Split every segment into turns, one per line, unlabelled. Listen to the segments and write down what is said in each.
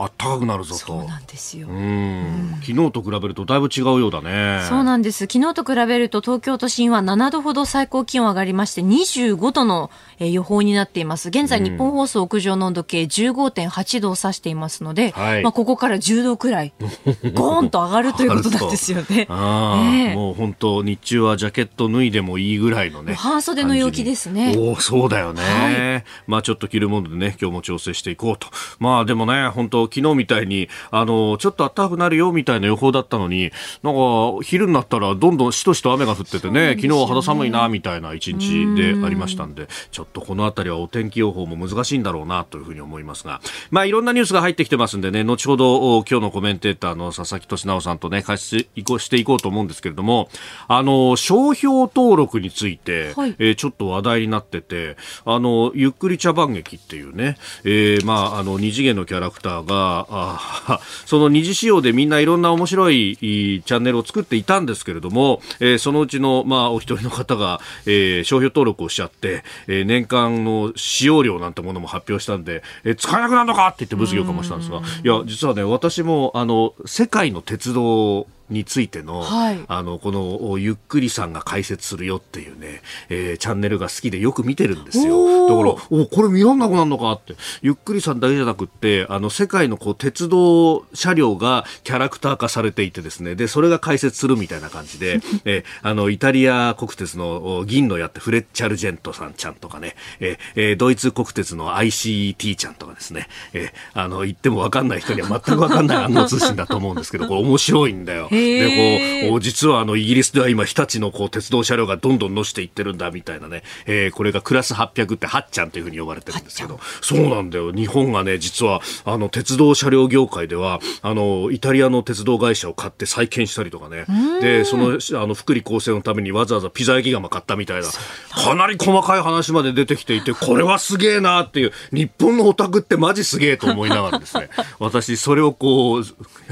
あったかくなるぞと。
そうなんですよ。う
ん昨日と比べるとだいぶ違うようだね。
そうなんです。昨日と比べると東京都心は7度ほど最高気温上がりまして25度の予報になっています。現在日本放送屋上の温度計15.8度を指していますので、はい、まあここから10度くらい ゴーンと上がるということなんですよね。
あえー、もう本当日中はジャケット脱いでもいいぐらいのね。
半袖の陽気ですね。
おそうだよね。はい、まあちょっと着るものでね今日も調整していこうと。まあでもね本当昨日みたいに、あの、ちょっと暖かくなるよみたいな予報だったのに、なんか、昼になったらどんどんしとしと雨が降っててね、ね。昨日は肌寒いな、みたいな一日でありましたんで、ちょっとこのあたりはお天気予報も難しいんだろうな、というふうに思いますが、まあ、いろんなニュースが入ってきてますんでね、後ほど、今日のコメンテーターの佐々木俊直さんとね、解説していこうと思うんですけれども、あの、商標登録について、はい、えー、ちょっと話題になってて、あの、ゆっくり茶番劇っていうね、えー、まあ、あの、二次元のキャラクターが、あ その二次仕様でみんないろんな面白いチャンネルを作っていたんですけれども、えー、そのうちの、まあ、お一人の方が、えー、商標登録をしちゃって、えー、年間の使用量なんてものも発表したんで、えー、使えなくなるのかって言って物議をかましたんですが、いや、実はね、私も、あの、世界の鉄道についての、はい、あの、この、ゆっくりさんが解説するよっていうね、えー、チャンネルが好きでよく見てるんですよ。だから、おこれ見らんなくなるのかって。ゆっくりさんだけじゃなくって、あの、世界のこう、鉄道車両がキャラクター化されていてですね、で、それが解説するみたいな感じで、えー、あの、イタリア国鉄の銀のやってフレッチャルジェントさんちゃんとかね、えー、ドイツ国鉄の ICT ちゃんとかですね、えー、あの、言ってもわかんない人には全くわかんない暗号通信だと思うんですけど、これ面白いんだよ。でこう実はあのイギリスでは今日立のこう鉄道車両がどんどん乗していってるんだみたいなね、えー、これがクラス800ってはっちゃんというふうに呼ばれてるんですけど。そうなんだよ。日本がね実はあの鉄道車両業界ではあのイタリアの鉄道会社を買って再建したりとかね。でそのあの福利厚生のためにわざわざピザ焼き窯買ったみたいな。かなり細かい話まで出てきていてこれはすげえなっていう日本のオタクってマジすげえと思いながらですね。私それをこう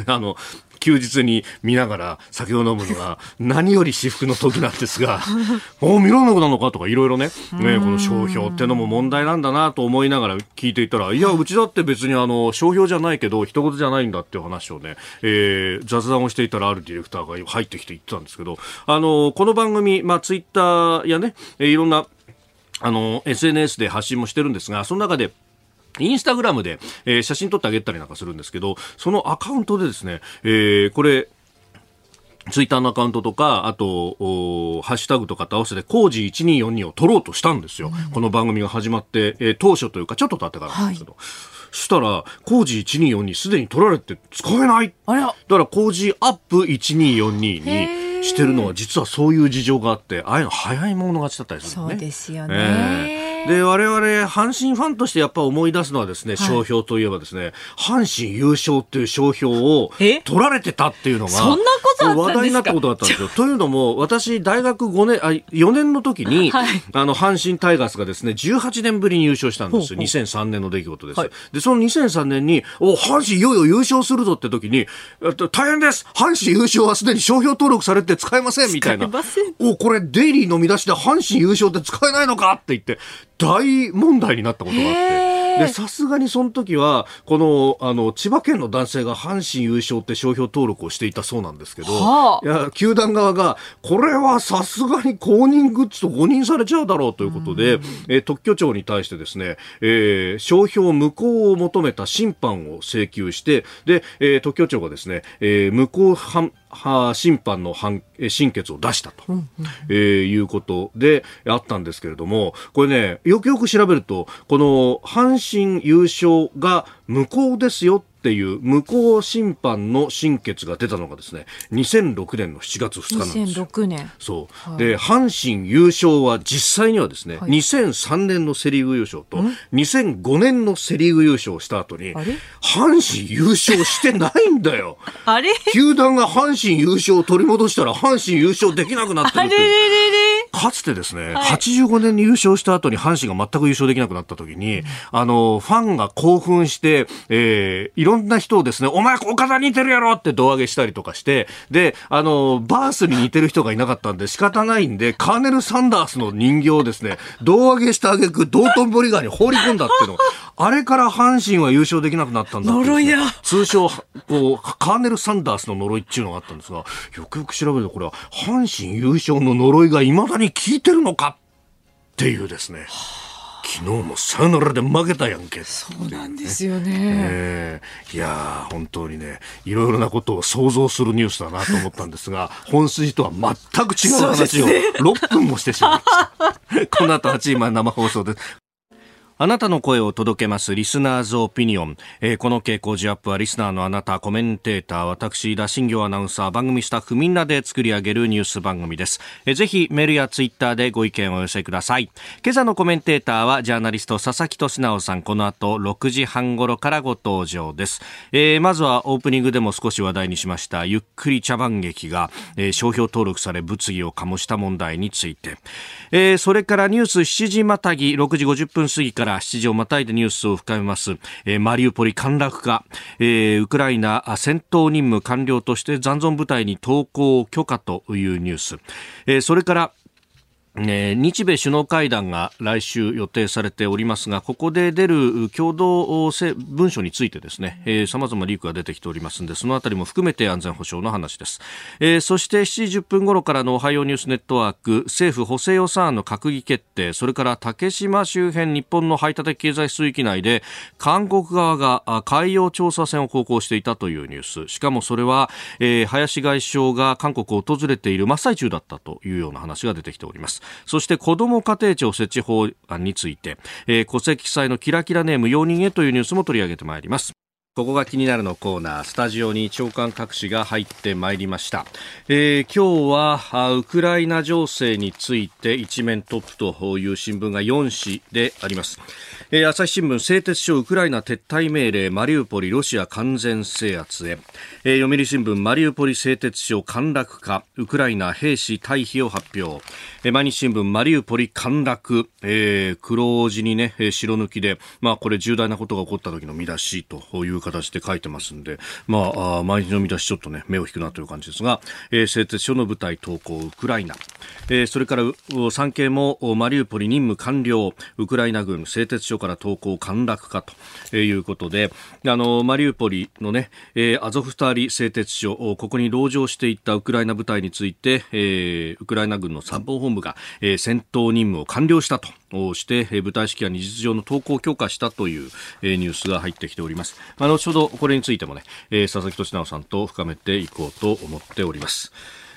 あの休日に見ながら酒を飲むのが何より至福の時なんですが、お見らなくなるのかとかいろいろね、ね、この商標ってのも問題なんだなと思いながら聞いていたら、いや、うちだって別にあの、商標じゃないけど、一言じゃないんだっていう話をね、えー、雑談をしていたらあるディレクターが入ってきて言ってたんですけど、あの、この番組、まあ、ツイッターやね、いろんな、あの、SNS で発信もしてるんですが、その中で、インスタグラムで、えー、写真撮ってあげたりなんかするんですけど、そのアカウントでですね、えー、これ、ツイッターのアカウントとか、あと、ハッシュタグとかと合わせて、工事1242を取ろうとしたんですよ。うん、この番組が始まって、えー、当初というか、ちょっと経ってからなんですけど。はいそしたら、工事1242すでに取られて使えない。あら。だから、工事アップ1242にしてるのは、実はそういう事情があって、ああいうの早い者勝ちだったりする
ね。そうですよね。えー
で、我々、阪神ファンとしてやっぱ思い出すのはですね、商標といえばですね、阪神優勝っていう商標を取られてたっていうのが、
そんな
話題になったことがあったんですよ。というのも、私、大学5年、あ、4年の時に、はい、あの、阪神タイガースがですね、18年ぶりに優勝したんです。2003年の出来事です。はい、で、その2003年に、お、阪神いよいよ優勝するぞって時に、大変です阪神優勝はすでに商標登録されて使えませんみたいな。お、これ、デイリーの見出しで阪神優勝って使えないのかって言って、大問題になったことがあって。で、さすがにその時は、この、あの、千葉県の男性が阪神優勝って商標登録をしていたそうなんですけど、はあ、いや、球団側が、これはさすがに公認グッズと誤認されちゃうだろうということで、えー、特許庁に対してですね、えー、商標無効を求めた審判を請求して、で、えー、特許庁がですね、えー、無効判、審判の判審決を出したと、うんうん、えー、いうことであったんですけれども、これね、よくよく調べると、この阪神優勝が無効ですよっていう無効審判の審決が出たのがですね2006年の7月2日なんですよ。
2006年。
そう、はい、で阪神優勝は実際にはですね、はい、2003年のセ・リーグ優勝と2005年のセ・リーグ優勝した後に阪神優勝してないんだよ。
あれ？
球団が阪神優勝を取り戻したら阪神優勝できなくなってるってかつてですね、はい、85年に優勝した後に阪神が全く優勝できなくなった時に、うん、あのファンが興奮して、えー、いろんな人をですね、お前岡田似てるやろって胴上げしたりとかして、で、あの、バースに似てる人がいなかったんで仕方ないんで、カーネル・サンダースの人形をですね、胴上げした挙句、道頓堀川に放り込んだっていうの。あれから阪神は優勝できなくなったんだ、ね、
呪いや。
通称、こう、カーネル・サンダースの呪いっていうのがあったんですが、よくよく調べるとこれは、阪神優勝の呪いが未だに効いてるのかっていうですね。はあ昨日もサヨナラで負けたやんけ、
そうなんですよね、え
ー、いや本当にねいろいろなことを想像するニュースだなと思ったんですが 本筋とは全く違う話を6分もしてしまいました、この後8時前生放送ですあなたの声を届けますリスナーズオピニオン、えー、この傾向ジアップはリスナーのあなたコメンテーター私田新行アナウンサー番組スタッフみんなで作り上げるニュース番組です、えー、ぜひメールやツイッターでご意見をお寄せください。今朝のコメンテーターはジャーナリスト佐々木俊直さん。この後6時半頃からご登場です、えー、まずはオープニングでも少し話題にしましたゆっくり茶番劇が、えー、商標登録され物議を醸した問題について、えー、それからニュース7時またぎ6時50分過ぎから7時をまたいでニュースを深めます、えー、マリウポリ陥落か、えー、ウクライナ戦闘任務完了として残存部隊に投降許可というニュース、えー、それからえー、日米首脳会談が来週予定されておりますが、ここで出る共同文書についてですね、えー、様々リークが出てきておりますので、そのあたりも含めて安全保障の話です。えー、そして7時10分頃からのおはようニュースネットワーク、政府補正予算案の閣議決定、それから竹島周辺日本の排他的経済水域内で、韓国側が海洋調査船を航行していたというニュース、しかもそれは、えー、林外相が韓国を訪れている真っ最中だったというような話が出てきております。そして子ども家庭庁設置法案について、えー、戸籍記載のキラキラネーム容認へというニュースも取り上げてまいります。ここが気になるのコーナー、スタジオに長官各紙が入ってまいりました。えー、今日はウクライナ情勢について一面トップという新聞が4紙であります。えー、朝日新聞製鉄所ウクライナ撤退命令マリウポリロシア完全制圧へ、えー、読売新聞マリウポリ製鉄所陥落かウクライナ兵士退避を発表、えー、毎日新聞マリウポリ陥落、えー、黒字にね白抜きでまあこれ重大なことが起こった時の見出しという形で書いてますんで、まあ、あ毎日の見出しちょっとね、目を引くなという感じですが、えー、製鉄所の部隊投降ウクライナ、えー、それから産経もマリウポリ任務完了、ウクライナ軍製鉄所から投降陥落かということで、あの、マリウポリのね、えー、アゾフスターリ製鉄所、ここに籠城していったウクライナ部隊について、えー、ウクライナ軍の参謀本部が、えー、戦闘任務を完了したと。をして、部隊指揮は事実上の投降強化したという、ニュースが入ってきております。まあ、後ほどこれについてもね、佐々木俊直さんと深めていこうと思っております。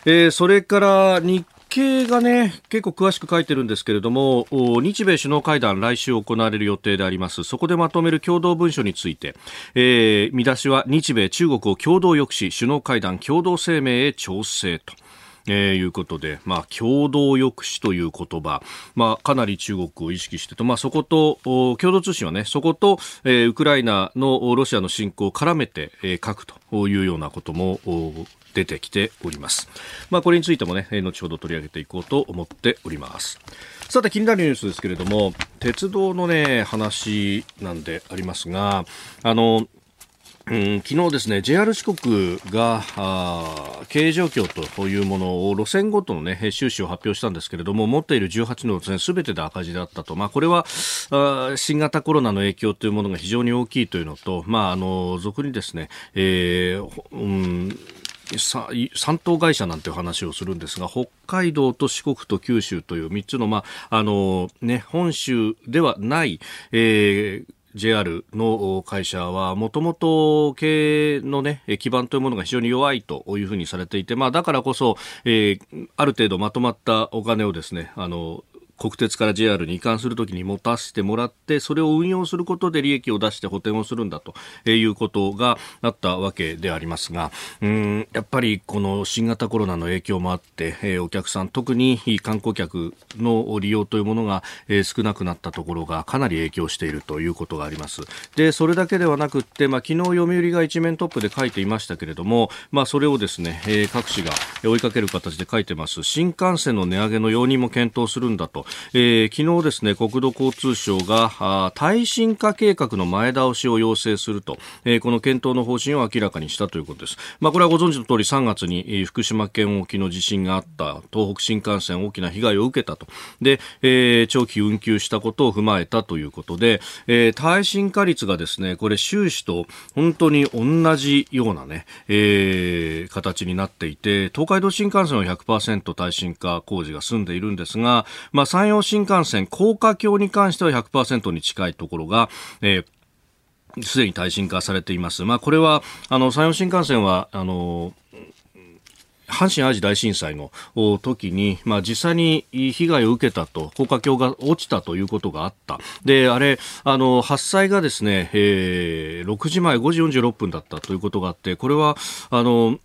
えー、それから日経がね、結構詳しく書いてるんですけれども、日米首脳会談来週行われる予定であります。そこでまとめる共同文書について、えー、見出しは日米中国を共同抑止、首脳会談共同声明へ調整と。えー、いうことで、まあ、共同抑止という言葉、まあ、かなり中国を意識してと、まあ、そこと、共同通信はね、そこと、えー、ウクライナのロシアの侵攻を絡めて、えー、書くというようなことも出てきております。まあ、これについてもね、後ほど取り上げていこうと思っております。さて気になるニュースですけれども、鉄道のね、話なんでありますが、あの、うん、昨日ですね、JR 四国が経営状況というものを路線ごとの、ね、収支を発表したんですけれども、持っている18の路線すべてで赤字だったと。まあ、これはあ新型コロナの影響というものが非常に大きいというのと、まあ、あの、俗にですね、えー、うん三島会社なんていう話をするんですが北海道と四国と九州という3つの,、まああのね、本州ではない、えー JR の会社はもともと経営の、ね、基盤というものが非常に弱いというふうにされていて、まあ、だからこそ、えー、ある程度まとまったお金をですねあの国鉄から JR に移管するときに持たせてもらって、それを運用することで利益を出して補填をするんだということがあったわけでありますが、うん、やっぱりこの新型コロナの影響もあって、え、お客さん、特に観光客の利用というものが、え、少なくなったところがかなり影響しているということがあります。で、それだけではなくって、まあ、昨日読売が一面トップで書いていましたけれども、まあ、それをですね、え、各紙が追いかける形で書いてます。新幹線の値上げの容認も検討するんだと。えー、昨日ですね、国土交通省が、耐震化計画の前倒しを要請すると、えー、この検討の方針を明らかにしたということです。まあ、これはご存知の通り3月に、え、福島県沖の地震があった東北新幹線大きな被害を受けたと。で、えー、長期運休したことを踏まえたということで、えー、耐震化率がですね、これ収支と本当に同じようなね、えー、形になっていて、東海道新幹線は100%耐震化工事が済んでいるんですが、まあ、山陽新幹線、高架橋に関しては100%に近いところが、えーすでに耐震化されています。まあ、これは、あの、山陽新幹線は、あの、阪神・淡路大震災の時に、まあ、実際に被害を受けたと、高架橋が落ちたということがあった。で、あれ、あの、発災がですね、えー、6時前5時46分だったということがあって、これは、あの、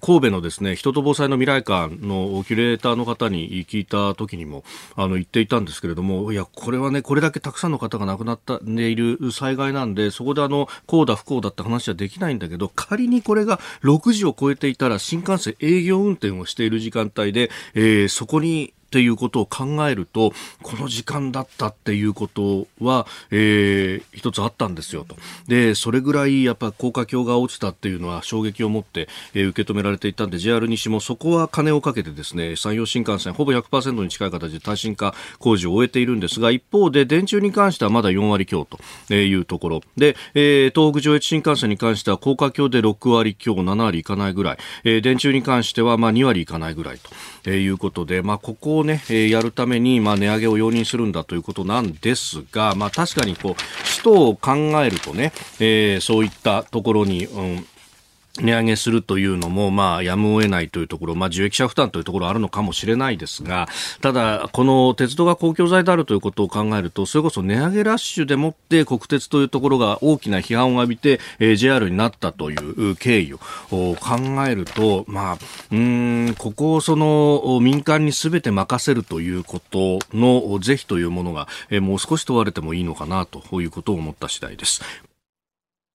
神戸のですね、人と防災の未来館のキュレーターの方に聞いた時にも、あの、言っていたんですけれども、いや、これはね、これだけたくさんの方が亡くなったでいる災害なんで、そこであの、こうだ不幸だって話はできないんだけど、仮にこれが6時を超えていたら新幹線営業運転をしている時間帯で、えー、そこにっていうことを考えると、この時間だったっていうことは、えー、一つあったんですよと。で、それぐらいやっぱ高架橋が落ちたっていうのは衝撃を持って、えー、受け止められていたんで、JR 西もそこは金をかけてですね、山陽新幹線ほぼ100%に近い形で耐震化工事を終えているんですが、一方で電柱に関してはまだ4割強というところ。で、えー、東北上越新幹線に関しては高架橋で6割強、7割いかないぐらい、えー、電柱に関してはまあ2割いかないぐらいということで、まあここね、え、やるために、まあ、値上げを容認するんだということなんですが、まあ、確かにこう、首都を考えるとね、えー、そういったところに、うん値上げするというのも、まあ、やむを得ないというところ、まあ、受益者負担というところあるのかもしれないですが、ただ、この鉄道が公共財であるということを考えると、それこそ値上げラッシュでもって国鉄というところが大きな批判を浴びて、えー、JR になったという経緯を考えると、まあ、うん、ここをその民間にすべて任せるということの是非というものが、えー、もう少し問われてもいいのかなということを思った次第です。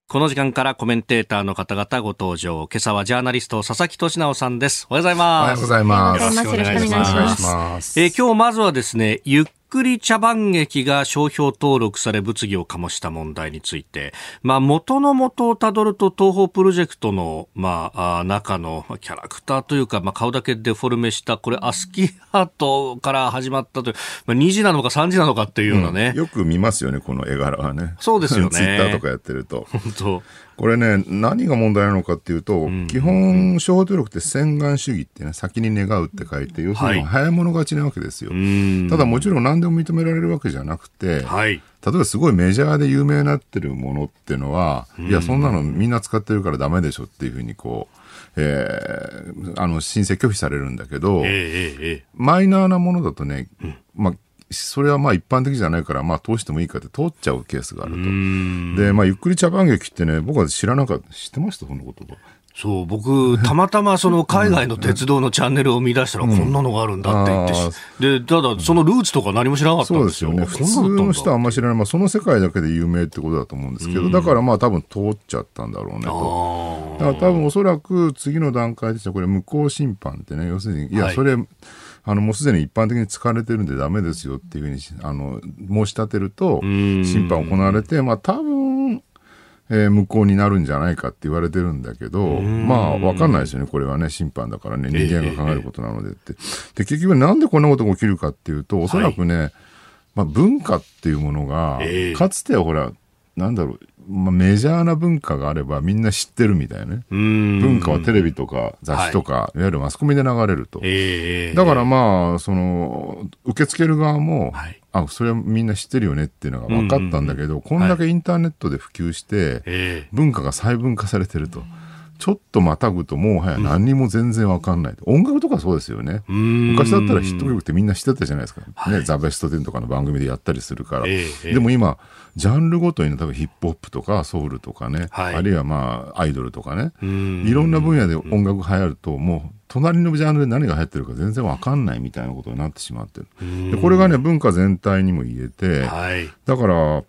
この時間からコメンテーターの方々ご登場。今朝はジャーナリスト佐々木俊直さんです。おはようございます。お
はようございます。
よろしくお願いします。
えー、今日まずはですね、ゆっくり茶番劇が商標登録され物議を醸した問題について、まあ、元の元をたどると東方プロジェクトの、まあ、中のキャラクターというか、まあ、顔だけデフォルメした、これ、アスキーハートから始まったという、まあ、2時なのか3時なのかっていうようなね、
うん、よく見ますよね、この絵柄はね。
そうですよね。
ツイッターとかやってると。
本当。
これね、何が問題なのかっていうと、うん、基本、商標登録って洗顔主義ってね、先に願うって書いて、要するに早物勝ちなわけですよ。はい、ただもちろん何でも認められるわけじゃなくて、はい、例えばすごいメジャーで有名になってるものっていうのは、うん、いや、そんなのみんな使ってるからダメでしょっていうふうにこう、えー、あの、申請拒否されるんだけど、えー、マイナーなものだとね、うん、まあ、それはまあ一般的じゃないから、まあ通してもいいかって通っちゃうケースがあると。で、まあゆっくり茶番劇ってね、僕は知らなかった。知ってましたそのこと
そう、僕、たまたまその海外の鉄道のチャンネルを見出したら、こんなのがあるんだって言って、で、ただ、そのルーツとか何も知らなかったんですよ。
そうですよね。普通の人はあんま知らない。まあ、その世界だけで有名ってことだと思うんですけど、だからまあ多分通っちゃったんだろうねと。だから多分おそらく次の段階ですね、これ無効審判ってね、要するに、いや、それ、はいあの、もうすでに一般的に使われてるんでダメですよっていうふうに、あの、申し立てると、審判行われて、まあ多分、えー、無効になるんじゃないかって言われてるんだけど、まあ、わかんないですよね。これはね、審判だからね、人間が考えることなのでって。で、結局なんでこんなことが起きるかっていうと、おそらくね、はい、まあ、文化っていうものが、かつてはほら、なんだろう、まあ、メジャーな文化があればみんな知ってるみたいなね。文化はテレビとか雑誌とか、はい、いわゆるマスコミで流れると。えー、だからまあ、その、受け付ける側も、はい、あ、それはみんな知ってるよねっていうのが分かったんだけど、こんだけインターネットで普及して、文化が細分化されてると。ちょっとまたぐともうはや何にも全然わかんない、うん、音楽とかそうですよね。昔だったらヒット曲ってみんな知ってたじゃないですか、はい、ね、ザ・ベスト10とかの番組でやったりするから、えー、でも今ジャンルごとに多分ヒップホップとかソウルとかね、はい、あるいはまあアイドルとかねいろんな分野で音楽流行るともう隣のジャンルで何が流行ってるか全然わかんないみたいなことになってしまってる。でこれがね文化全体にも言えて、はい、だから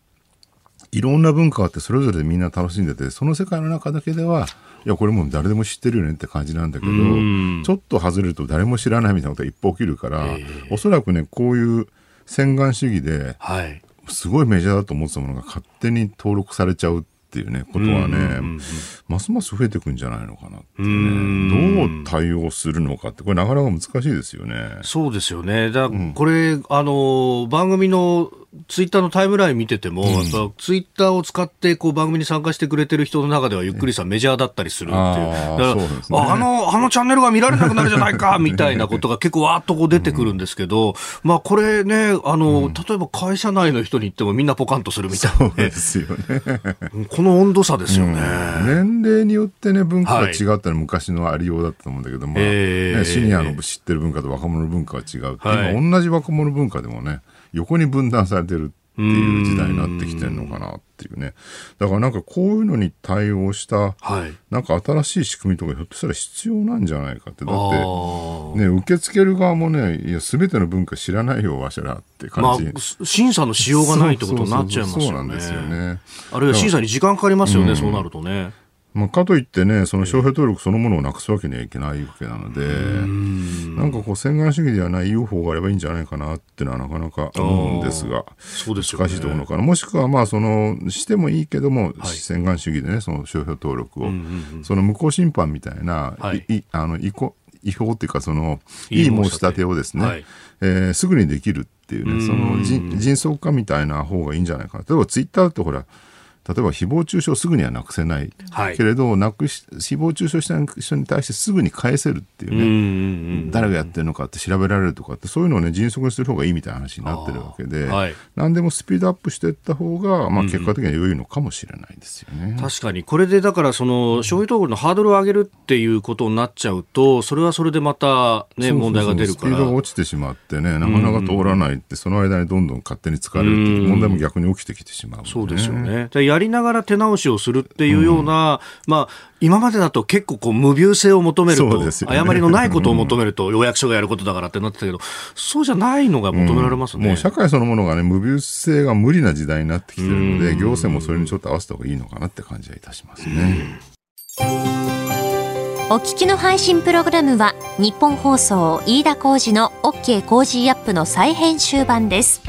いろんな文化があってそれぞれでみんな楽しんでてその世界の中だけではいやこれもう誰でも知ってるよねって感じなんだけどちょっと外れると誰も知らないみたいなことがいっぱい起きるから、えー、おそらくねこういう洗顔主義で、はい、すごいメジャーだと思ってたものが勝手に登録されちゃうっていうね、ことはね、ますます増えていくんじゃないのかなってね、どう対応するのかって、これなかなか難しいですよね。
そうですよね。だこれ、うん、あの、番組のツイッターのタイムライン見てても、うん、やっぱツイッターを使ってこう番組に参加してくれてる人の中ではゆっくりさん。メジャーだったりするっていう。あだから、ね、あの、あのチャンネルが見られなくなるじゃないか、みたいなことが結構わーっとこう出てくるんですけど、うん、まあこれね、あの、うん、例えば会社内の人に言ってもみんなポカンとするみたいな、ね、
そうですよね。
この温度差ですよね。
年齢によってね、文化が違ったのは昔のありようだったと思うんだけど、まあ、えー、ね、シニアの知ってる文化と若者の文化が違う。はい、今同じ若者文化でもね、横に分断されてるっていう時代になってきてるのかなっていうね。だからなんかこういうのに対応した、はい、なんか新しい仕組みとかひょっとしたら必要なんじゃないかって。だって、ね、受け付ける側もね、いや、すべての文化知らないよ、わしらって感じ。ま
あ、審査のしようがないってことになっちゃいますよね。そうなんですよね。あるいは審査に時間かかりますよね、そうなるとね。
まあ、かといってね、その商標登録そのものをなくすわけにはいけないわけなので、ん。なんかこう、洗顔主義ではない UFO があればいいんじゃないかなっていうのはなかなか思うんですが、そうですね、難しいところのかな。もしくは、まあ、その、してもいいけども、はい、洗顔主義でね、その商標登録を、うんうんうん、その無効審判みたいな、はい、いあの違法違法っていうか、その、いい申し立てをですね、はい、えー、すぐにできるっていうね、その迅速化みたいな方がいいんじゃないかな。例えばツイッターってほら、例えば誹謗中傷すぐにはなくせない、はい、けれどなくし誹謗中傷した人に対してすぐに返せるっていうね。誰がやってるのかって調べられるとかってそういうのをね迅速にする方がいいみたいな話になってるわけで、はい、何でもスピードアップしていった方が、まあ、結果的には良いのかもしれないですよね、
確かにこれでだからその消費登録のハードルを上げるっていうことになっちゃうとそれはそれでまた、ね、問題が出るから。スピ
ードが落ちてしまってねなかなか通らないってその間にどんどん勝手に使われるっていう問題も逆に起きてきてしまう、ね、
そうですよね。やりながら手直しをするっていうような、うん、まあ、今までだと結構こう無病性を求めると、ね、誤りのないことを求めると、要約書がやることだからってなってたけど、そうじゃないのが求められますね、うん、
もう社会そのものがね、無病性が無理な時代になってきてるので、行政もそれにちょっと合わせた方がいいのかなって感じはいたしますね。
お聞きの配信プログラムはニッポン放送飯田浩司の OK コージーアップの再編集版です。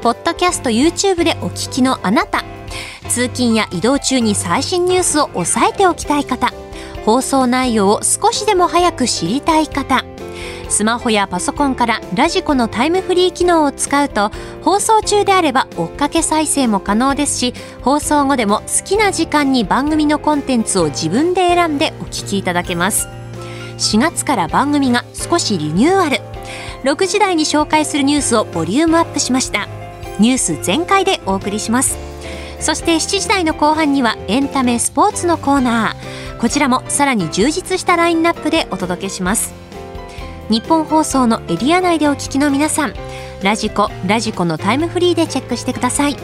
ポッドキャスト YouTube でお聞きのあなた。通勤や移動中に最新ニュースを押さえておきたい方。放送内容を少しでも早く知りたい方。スマホやパソコンから radiko のタイムフリー機能を使うと放送中であれば追っかけ再生も可能ですし放送後でも好きな時間に番組のコンテンツを自分で選んでお聞きいただけます。4月から番組が少しリニューアル。6時台に紹介するニュースをボリュームアップしました。ニュース全開でお送りします。そして7時台の後半にはエンタメスポーツのコーナー。こちらもさらに充実したラインナップでお届けします。日本放送のエリア内でお聞きの皆さんラジコラジコのタイムフリーでチェックしてください。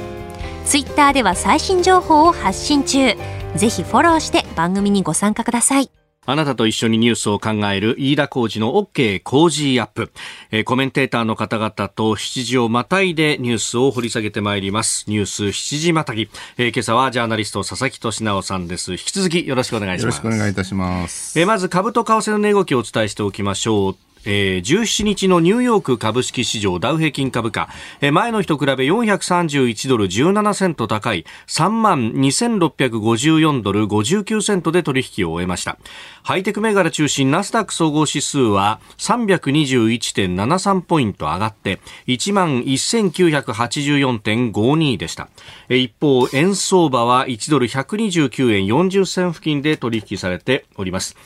ツイッターでは最新情報を発信中。ぜひフォローして番組にご参加ください。
あなたと一緒にニュースを考える飯田浩二の OK 工事アップ、えー、コメンテーターの方々と7時をまたいでニュースを掘り下げてまいります。ニュース7時またぎ。えー、今朝はジャーナリスト佐々木俊直さんです。引き続きよろしくお願いします。よろ
しくお願いいたします。
えー、まず株と為替の値動きをお伝えしておきましょう。えー、17日のニューヨーク株式市場ダウ平均株価、えー、前の日と比べ431ドル17セント高い3万2654ドル59セントで取引を終えました。ハイテク銘柄中心ナスダック総合指数は321.73ポイント上がって1万1984.52でした。一方、円相場は1ドル129円40銭付近で取引されております。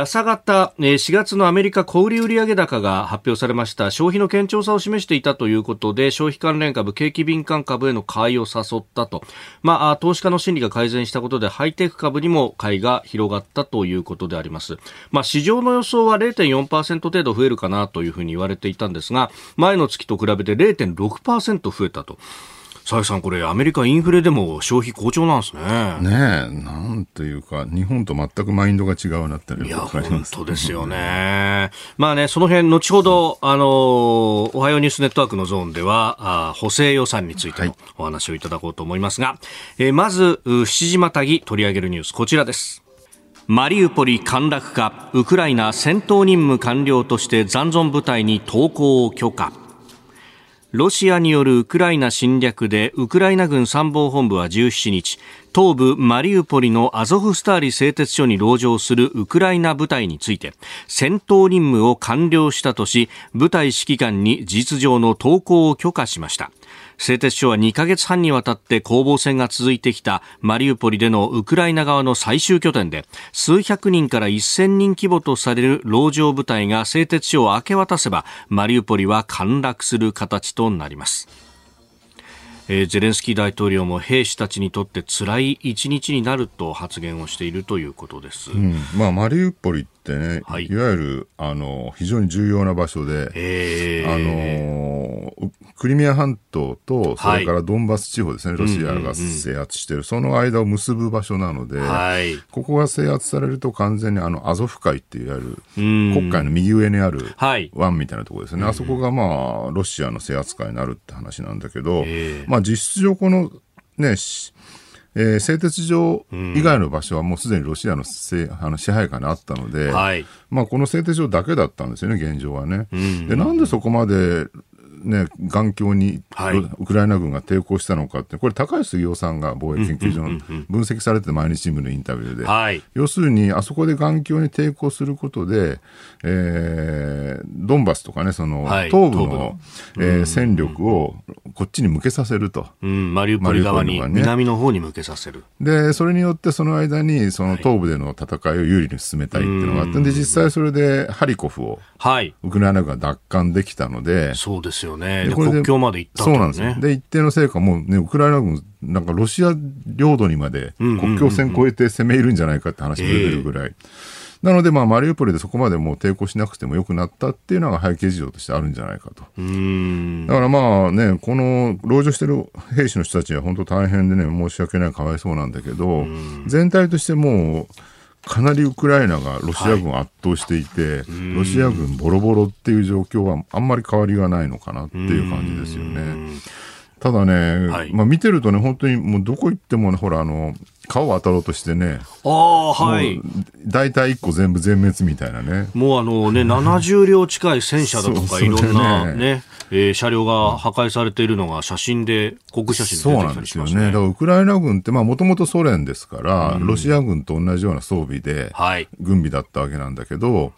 朝方、4月のアメリカ小売売上高が発表されました。消費の堅調さを示していたということで消費関連株景気敏感株への買いを誘ったと、まあ、投資家の心理が改善したことでハイテク株にも買いが広がったということであります、まあ、市場の予想は0.4%程度増えるかなというふうに言われていたんですが前の月と比べて0.6%増えたと。佐さん、これ、アメリカインフレでも消費好調なんですね。
ねえ、なんというか、日本と全くマインドが違うなってい
や、本当ですよね。まあね、その辺、後ほど、あの、おはようニュースネットワークのゾーンでは、あ補正予算についてのお話をいただこうと思いますが、はい、えー、まず、七時またぎ取り上げるニュース、こちらです。マリウポリ陥落か、ウクライナ戦闘任務完了として残存部隊に投降を許可。ロシアによるウクライナ侵略でウクライナ軍参謀本部は17日東部マリウポリのアゾフスターリ製鉄所に籠城するウクライナ部隊について戦闘任務を完了したとし部隊指揮官に事実上の投降を許可しました。製鉄所は2ヶ月半にわたって攻防戦が続いてきたマリウポリでのウクライナ側の最終拠点で数百人から1000人規模とされる籠城部隊が製鉄所を明け渡せばマリウポリは陥落する形となります。えー、ゼレンスキー大統領も兵士たちにとって辛い一日になると発言をしているということです、う
ん、まあ、マリウポリてね、はい、いわゆるあの非常に重要な場所で、あのクリミア半島とそれからドンバス地方ですね、はい、ロシアが制圧している、その間を結ぶ場所なので、はい、ここが制圧されると完全にあのアゾフ海っていわゆる黒海の右上にある湾みたいなところですね、あそこがまあロシアの制圧海になるって話なんだけど、まあ、実質上このねえー、製鉄所以外の場所はもうすでにロシアのせあの支配下にあったので、はい、まあ、この製鉄所だけだったんですよね、現状はね。でなんでそこまでね、眼鏡に、はい、ウクライナ軍が抵抗したのかって、これ、高橋杉雄さんが防衛研究所の分析されて毎日新聞のインタビューで、はい、要するに、あそこで眼鏡に抵抗することで、えー、ドンバスとかね、その、はい、東部のの、えー、戦力をこっちに向けさせると。
うん、マリウポリ側に、ね、南の方に向けさせる。
で、それによってその間に、その東部での戦いを有利に進めたいっていうのがあって、で、実際それでハリコフを、はい、ウクライナ軍が奪還できたので、
そうですよね。で国境まで行った、ね、そうなんですよ。
で、一定の成果もね、ウクライナ軍、なんかロシア領土にまで国境線越えて攻め入るんじゃないかって話も出てるぐらい。なので、まあ、マリウポリでそこまでもう抵抗しなくてもよくなったっていうのが背景事情としてあるんじゃないかと。だからまあね、この籠城してる兵士の人たちは本当大変でね、申し訳ない、かわいそうなんだけど、全体としてもう、かなりウクライナがロシア軍を圧倒していて、はい、ロシア軍ボロボロっていう状況はあんまり変わりがないのかなっていう感じですよね。ただね、はい、まあ見てるとね、本当にもうどこ行ってもね、ほら、あの、顔当たろうとしてね、
ああ、はい。
大体1個全部全滅みたいなね。
もうあのね、70両近い戦車だとかいろんなね、えー、車両が破壊されているのが写真で、国写真
で出てきたりしますね。そうなんですよね。だからウクライナ軍って、まあもともとソ連ですから、うん、ロシア軍と同じような装備で、軍備だったわけなんだけど、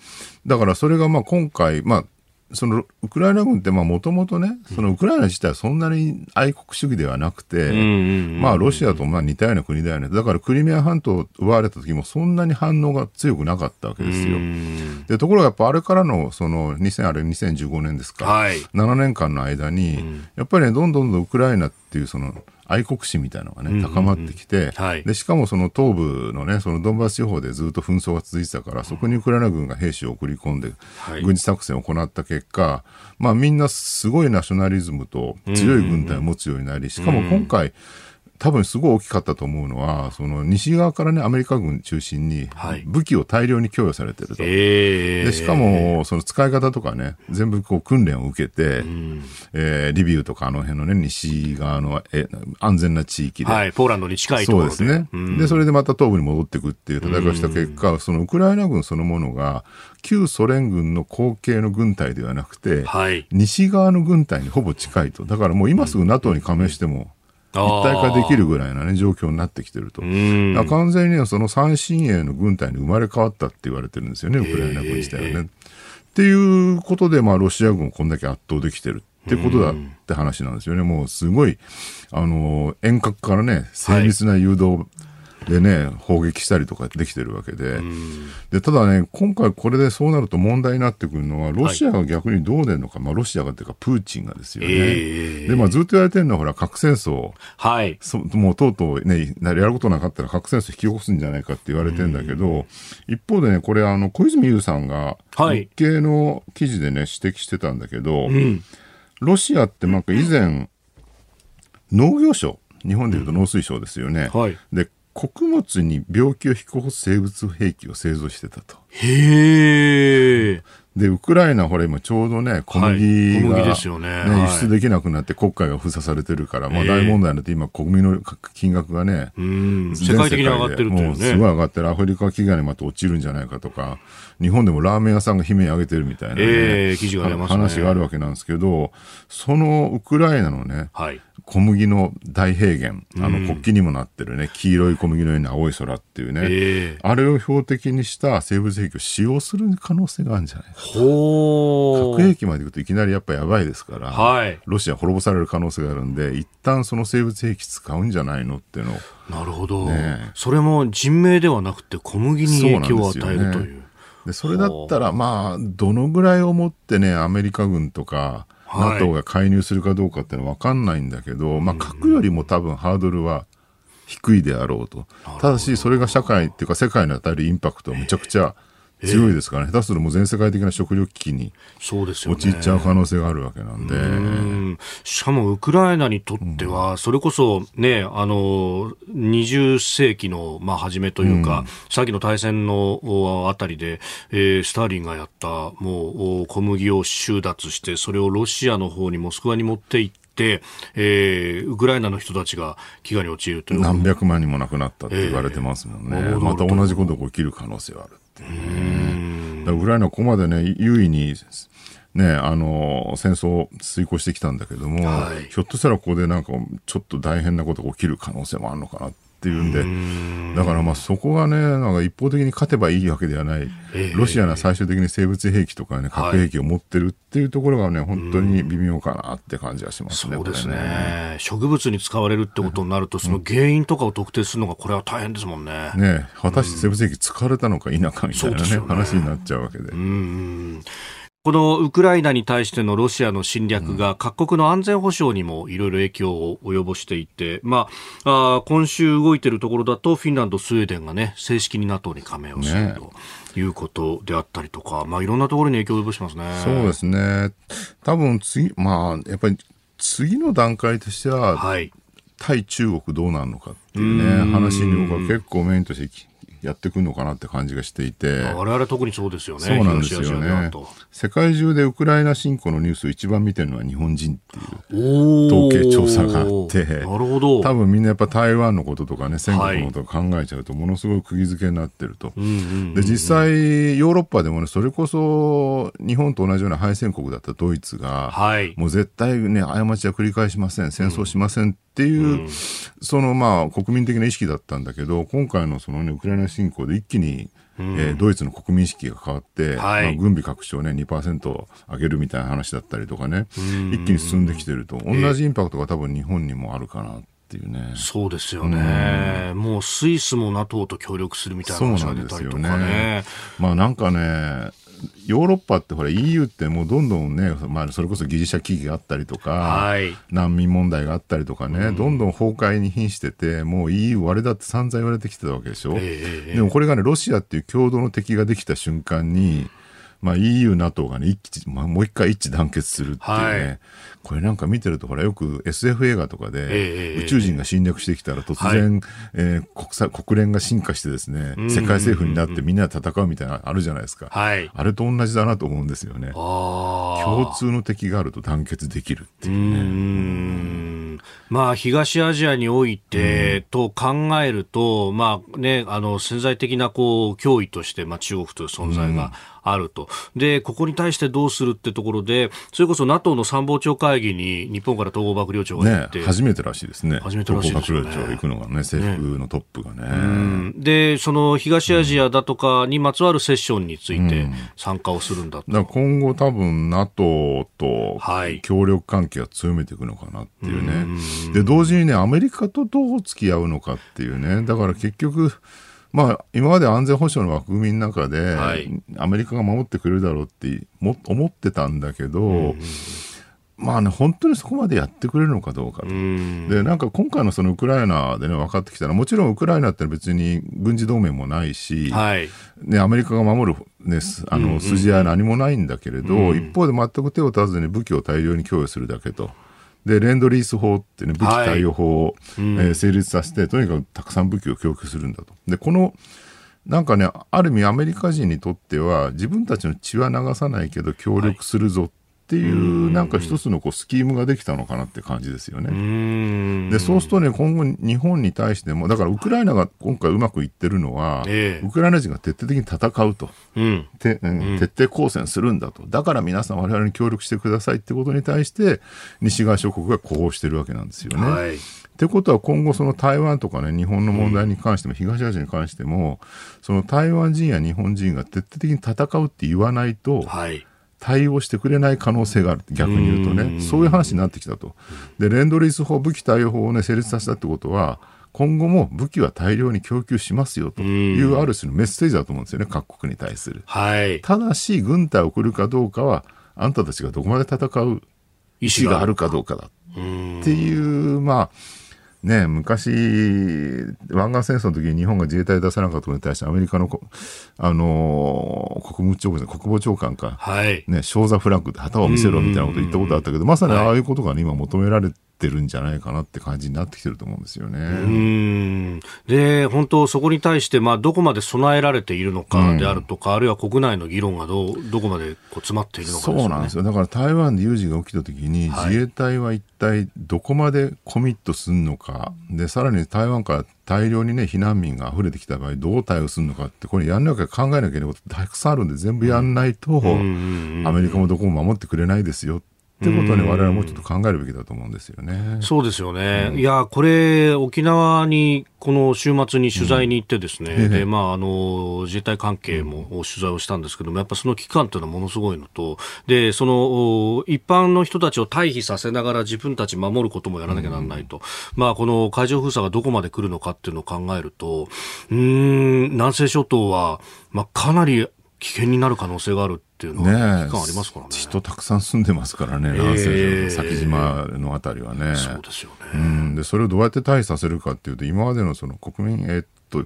だからそれがまあ今回、まあそのウクライナ軍ってもともとね、そのウクライナ自体はそんなに愛国主義ではなくて、まあロシアとまあ似たような国だよね。だからクリミア半島を奪われた時もそんなに反応が強くなかったわけですよ。で、ところがやっぱあれからのその2000、あれ2015年ですか、はい、7年間の間に、やっぱりね、どんどんどんウクライナっていうその、愛国心みたいなのがね、高まってきて、で、しかもその東部のね、そのドンバス地方でずっと紛争が続いてたから、そこにウクライナ軍が兵士を送り込んで、軍事作戦を行った結果、まあみんなすごいナショナリズムと強い軍隊を持つようになり、しかも今回、多分すごい大きかったと思うのは、その西側からね、アメリカ軍中心に武器を大量に供与されてると。はい、でしかも、その使い方とかね、全部こう訓練を受けて、うん、えー、リビウとかあの辺のね、西側のえ安全な地域で。
はい、ポーランドに近いところ
で。そうですね、うん、で、それでまた東部に戻っていくっていう戦いをした結果、うん、そのウクライナ軍そのものが、旧ソ連軍の後継の軍隊ではなくて、はい、西側の軍隊にほぼ近いと。だからもう今すぐ NATO に加盟しても、一体化できるぐらいな、ね、状況になってきてると。完全にはその最新鋭の軍隊に生まれ変わったって言われてるんですよね、ウクライナ軍自体はね。っていうことで、まあ、ロシア軍をこんだけ圧倒できてるってことだって話なんですよね。もうすごい、あの、遠隔からね、精密な誘導でね、砲撃したりとかできてるわけで、でただね、今回これでそうなると問題になってくるのは、ロシアが逆にどう出るのか、はい、まあ、ロシアがっていうか、プーチンがですよね。えー、で、まあ、ずっと言われてるのは、ほら、核戦争、
はい、
そもうとうとうね、やることなかったら核戦争引き起こすんじゃないかって言われてるんだけど、一方でね、これ、あの小泉悠さんが、日経の記事でね、指摘してたんだけど、うん、ロシアってなんか以前、農業省、日本でいうと農水省ですよね。はい、で穀物に病気を引き起こす生物兵器を製造してたと。
へえ。
で、ウクライナ、ほら、今ちょうどね、小麦が、ね、はい、ね、輸出できなくなって国会が封鎖されてるから、まあ大問題になって、今、小麦の金額がね、
世界的に上がってるっていうね。
すごい上がってる。アフリカ飢餓にまた落ちるんじゃないかとか、日本でもラーメン屋さんが悲鳴上げてるみたいな、ね、
えー、記事が出ます、
ね、話があるわけなんですけど、そのウクライナのね、はい、小麦の大平原、あの国旗にもなってるね、黄色い小麦のような青い空っていうね、えー、あれを標的にした生物兵器を使用する可能性があるんじゃないか
ほ
核兵器までいくといきなりやっぱやばいですから、はい、ロシア滅ぼされる可能性があるんで、一旦その生物兵器使うんじゃないのっていうの。を。
なるほど、ね、それも人命ではなくて小麦に影響を与えるという。
でそれだったら、まあ、どのぐらいをもってね、アメリカ軍とか、はい、NATO が介入するかどうかっていうのは分かんないんだけど、まあ、核よりも多分ハードルは低いであろうと。ただし、それが社会っていうか世界に与えるインパクトはむちゃくちゃ強いですからね、下手するともう全世界的な食糧危機に陥っちゃう可能性があるわけなんで。
ん。しかもウクライナにとっては、それこそね、あの、20世紀の、まあ、初めというか、うん、さっきの大戦のあたりで、えー、スターリンがやった、もう小麦を収奪して、それをロシアの方にモスクワに持って行って、えー、ウクライナの人たちが飢餓に陥るという。
何百万人も亡くなったって言われてますもんね、えー、また同じことが起きる可能性はあるって。ウクライナはここまでね、優位にね、あの、戦争を遂行してきたんだけども、はい、ひょっとしたらここでなんかちょっと大変なことが起きる可能性もあるのかなっっていうんで、だからまあそこがね、なんか一方的に勝てばいいわけではない、ロシアが最終的に生物兵器とかね、核兵器を持ってるっていうところがね、本当に微妙かなって感じがしますね。
そうですね、ね、植物に使われるってことになると、その原因とかを特定するのが、これは大変ですもんね。
ね果たして生物兵器使われたのか否かみたいなね、ね。話になっちゃうわけで。
うんこのウクライナに対してのロシアの侵略が各国の安全保障にもいろいろ影響を及ぼしていて、まあ、あ今週動いているところだとフィンランド、スウェーデンがね、正式に NATO に加盟をすると。いうことであったりとか、まあ、いろんなところに影響を及ぼしますね。
そうですね。多分次、まあ、やっぱり次の段階としては、はい、対中国どうなるのかっていうね、話に僕は結構メインとしてやってくるのかなって感じがしていて。
我々特にそうですよね。
そうなんですよね。世界中でウクライナ侵攻のニュースを一番見てるのは日本人っていう統計調査があって。なるほど。多分みんなやっぱ台湾のこととかね戦国のことを考えちゃうとものすごい釘付けになってると、で実際ヨーロッパでもねそれこそ日本と同じような敗戦国だったドイツが、はい、もう絶対ね過ちは繰り返しません。戦争しませんっていう、うん、そのまあ国民的な意識だったんだけど今回のそのねウクライナ侵攻で一気にうん、えー、ドイツの国民意識が変わって、はい、まあ、軍備拡張ね2%上げるみたいな話だったりとかね、一気に進んできてると同じインパクトが多分日本にもあるかなっていうね。
そうですよね。うん、もうスイスも NATO と協力するみたいな話が出たりとかね。ね
まあなんかね、ヨーロッパってほら EU ってもうどんどんね、まあ、それこそギリシャ危機があったりとか、はい、難民問題があったりとかね、うん、どんどん崩壊に瀕してて、もう EU 割れだって散々言われてきてたわけでしょ。えー、でもこれがね、ロシアっていう共同の敵ができた瞬間に、まあ、EU、NATO がね、一致、まあ、もう一回一致団結するっていうね、はい、これなんか見てると、ほら、よく SF 映画とかで、宇宙人が侵略してきたら突然、はい、えー、国際、国連が進化してですね、世界政府になってみんなで戦うみたいなあるじゃないですか。はい、あれと同じだなと思うんですよね。共通の敵があると団結できるっていう
ね。まあ、東アジアにおいて、と考えると、まあね、あの、潜在的なこう、脅威として、まあ中国という存在が、あると。で、ここに対してどうするってところで、それこそ NATO の参謀長会議に日本から統合幕僚長が行って、
ね、初めてらしいですね。
初めてらしい
ですね。幕僚長行くのがね、政府のトップがね。
ねで、その東アジアだとかにまつわるセッションについて参加をするんだと。
今後多分 NATO と協力関係を強めていくのかなっていうね。で、同時にね、アメリカとどう付き合うのかっていうね、だから結局、まあ、今まで安全保障の枠組みの中で、はい、アメリカが守ってくれるだろうって思ってたんだけど、うんまあね、本当にそこまでやってくれるのかどうかと。で、なんか今回のそのウクライナでね、分かってきたら、もちろんウクライナって別に軍事同盟もないし、はい、ね、アメリカが守る、ね、あの筋合いは何もないんだけれど、うん。うん、一方で全く手を出さずに武器を大量に供与するだけと。で、レンドリース法ってね、武器貸与法を、はい、えー、成立させて、とにかくたくさん武器を供給するんだと。で、この、なんかね、ある意味アメリカ人にとっては、自分たちの血は流さないけど協力するぞっていう、なんか一つのこうスキームができたのかなって感じですよね。で、そうするとね、今後日本に対しても、だからウクライナが今回うまくいってるのは、えー、ウクライナ人が徹底的に戦うと、うん、て徹底抗戦するんだと、だから皆さん我々に協力してくださいってことに対して、西側諸国が呼応してるわけなんですよね。はい。ってことは今後その台湾とかね、日本の問題に関しても、東アジアに関しても、その台湾人や日本人が徹底的に戦うって言わないと、はい、対応してくれない可能性がある。逆に言うとね。そういう話になってきたと。でレンドリース法武器対応法を、ね、成立させたってことは今後も武器は大量に供給しますよと。いうある種のメッセージだと思うんですよね。各国に対する、はい、ただし軍隊を送るかどうかはあんたたちがどこまで戦う意思があるかどうかだ。っていうまあね、昔、湾岸戦争の時に日本が自衛隊出さなかったことに対してアメリカの、あのー、国務長官、国防長官か、はい、ね、ショーザフラッグで旗を見せろみたいなこと言ったことあったけど、まさにああいうことが、ね、今求められってるんじゃないかなって感じになってきてると思うんですよね。
で、本当そこに対して、まあ、どこまで備えられているのかであるとか、うん、あるいは国内の議論がどうどこまでこう詰まっているのか、
ね、そうなんですよ。だから台湾で有事が起きたときに、自衛隊は一体どこまでコミットするのか、で、さらに台湾から大量にね、避難民が溢れてきた場合、どう対応するのかって、これやんなきゃ考えなきゃいけないことたくさんあるんで、全部やんないと、アメリカもどこも守ってくれないですよってことはね、我々もうちょっと考えるべきだと思うんですよね。
そうですよね。うん、いや、これ、沖縄にこの週末に取材に行ってですね、うん、で、まあ、あの、自衛隊関係も取材をしたんですけども、やっぱその期間というのはものすごいのと、で、その、一般の人たちを退避させながら自分たち守ることもやらなきゃならないと。うん、まあ、この海上封鎖がどこまで来るのかっていうのを考えると、うん、南西諸島は、まあ、かなり危険になる可能性があるっていうのは、危機感ありますからね。
人たくさん住んでますからね、南西の先島のあたりはね。
そうですよね。
うん。で、それをどうやって退避させるかっていうと、今までのその国民、えー、と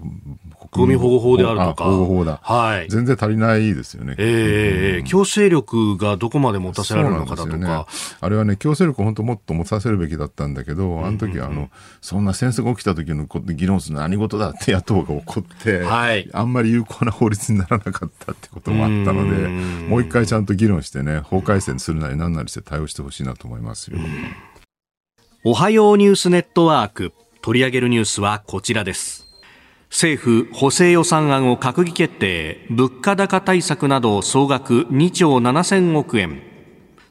国民保護法であるとか。
保護法だ。はい。全然足りないですよね。
ええーうん、強制力がどこまで持たせられるのかだとか。ね、
あれはね、強制力本当もっと持たせるべきだったんだけど、あの時、あの、そんな戦争が起きた時の議論する何事だって野党が怒って、はい。あんまり有効な法律にならなかったってこともあったので、もう一回ちゃんと議論してね、法改正するなり何なりして対応してほしいなと思いますよ。
おはようニュースネットワーク。取り上げるニュースはこちらです。政府補正予算案を閣議決定物価高対策など総額2兆7000億円。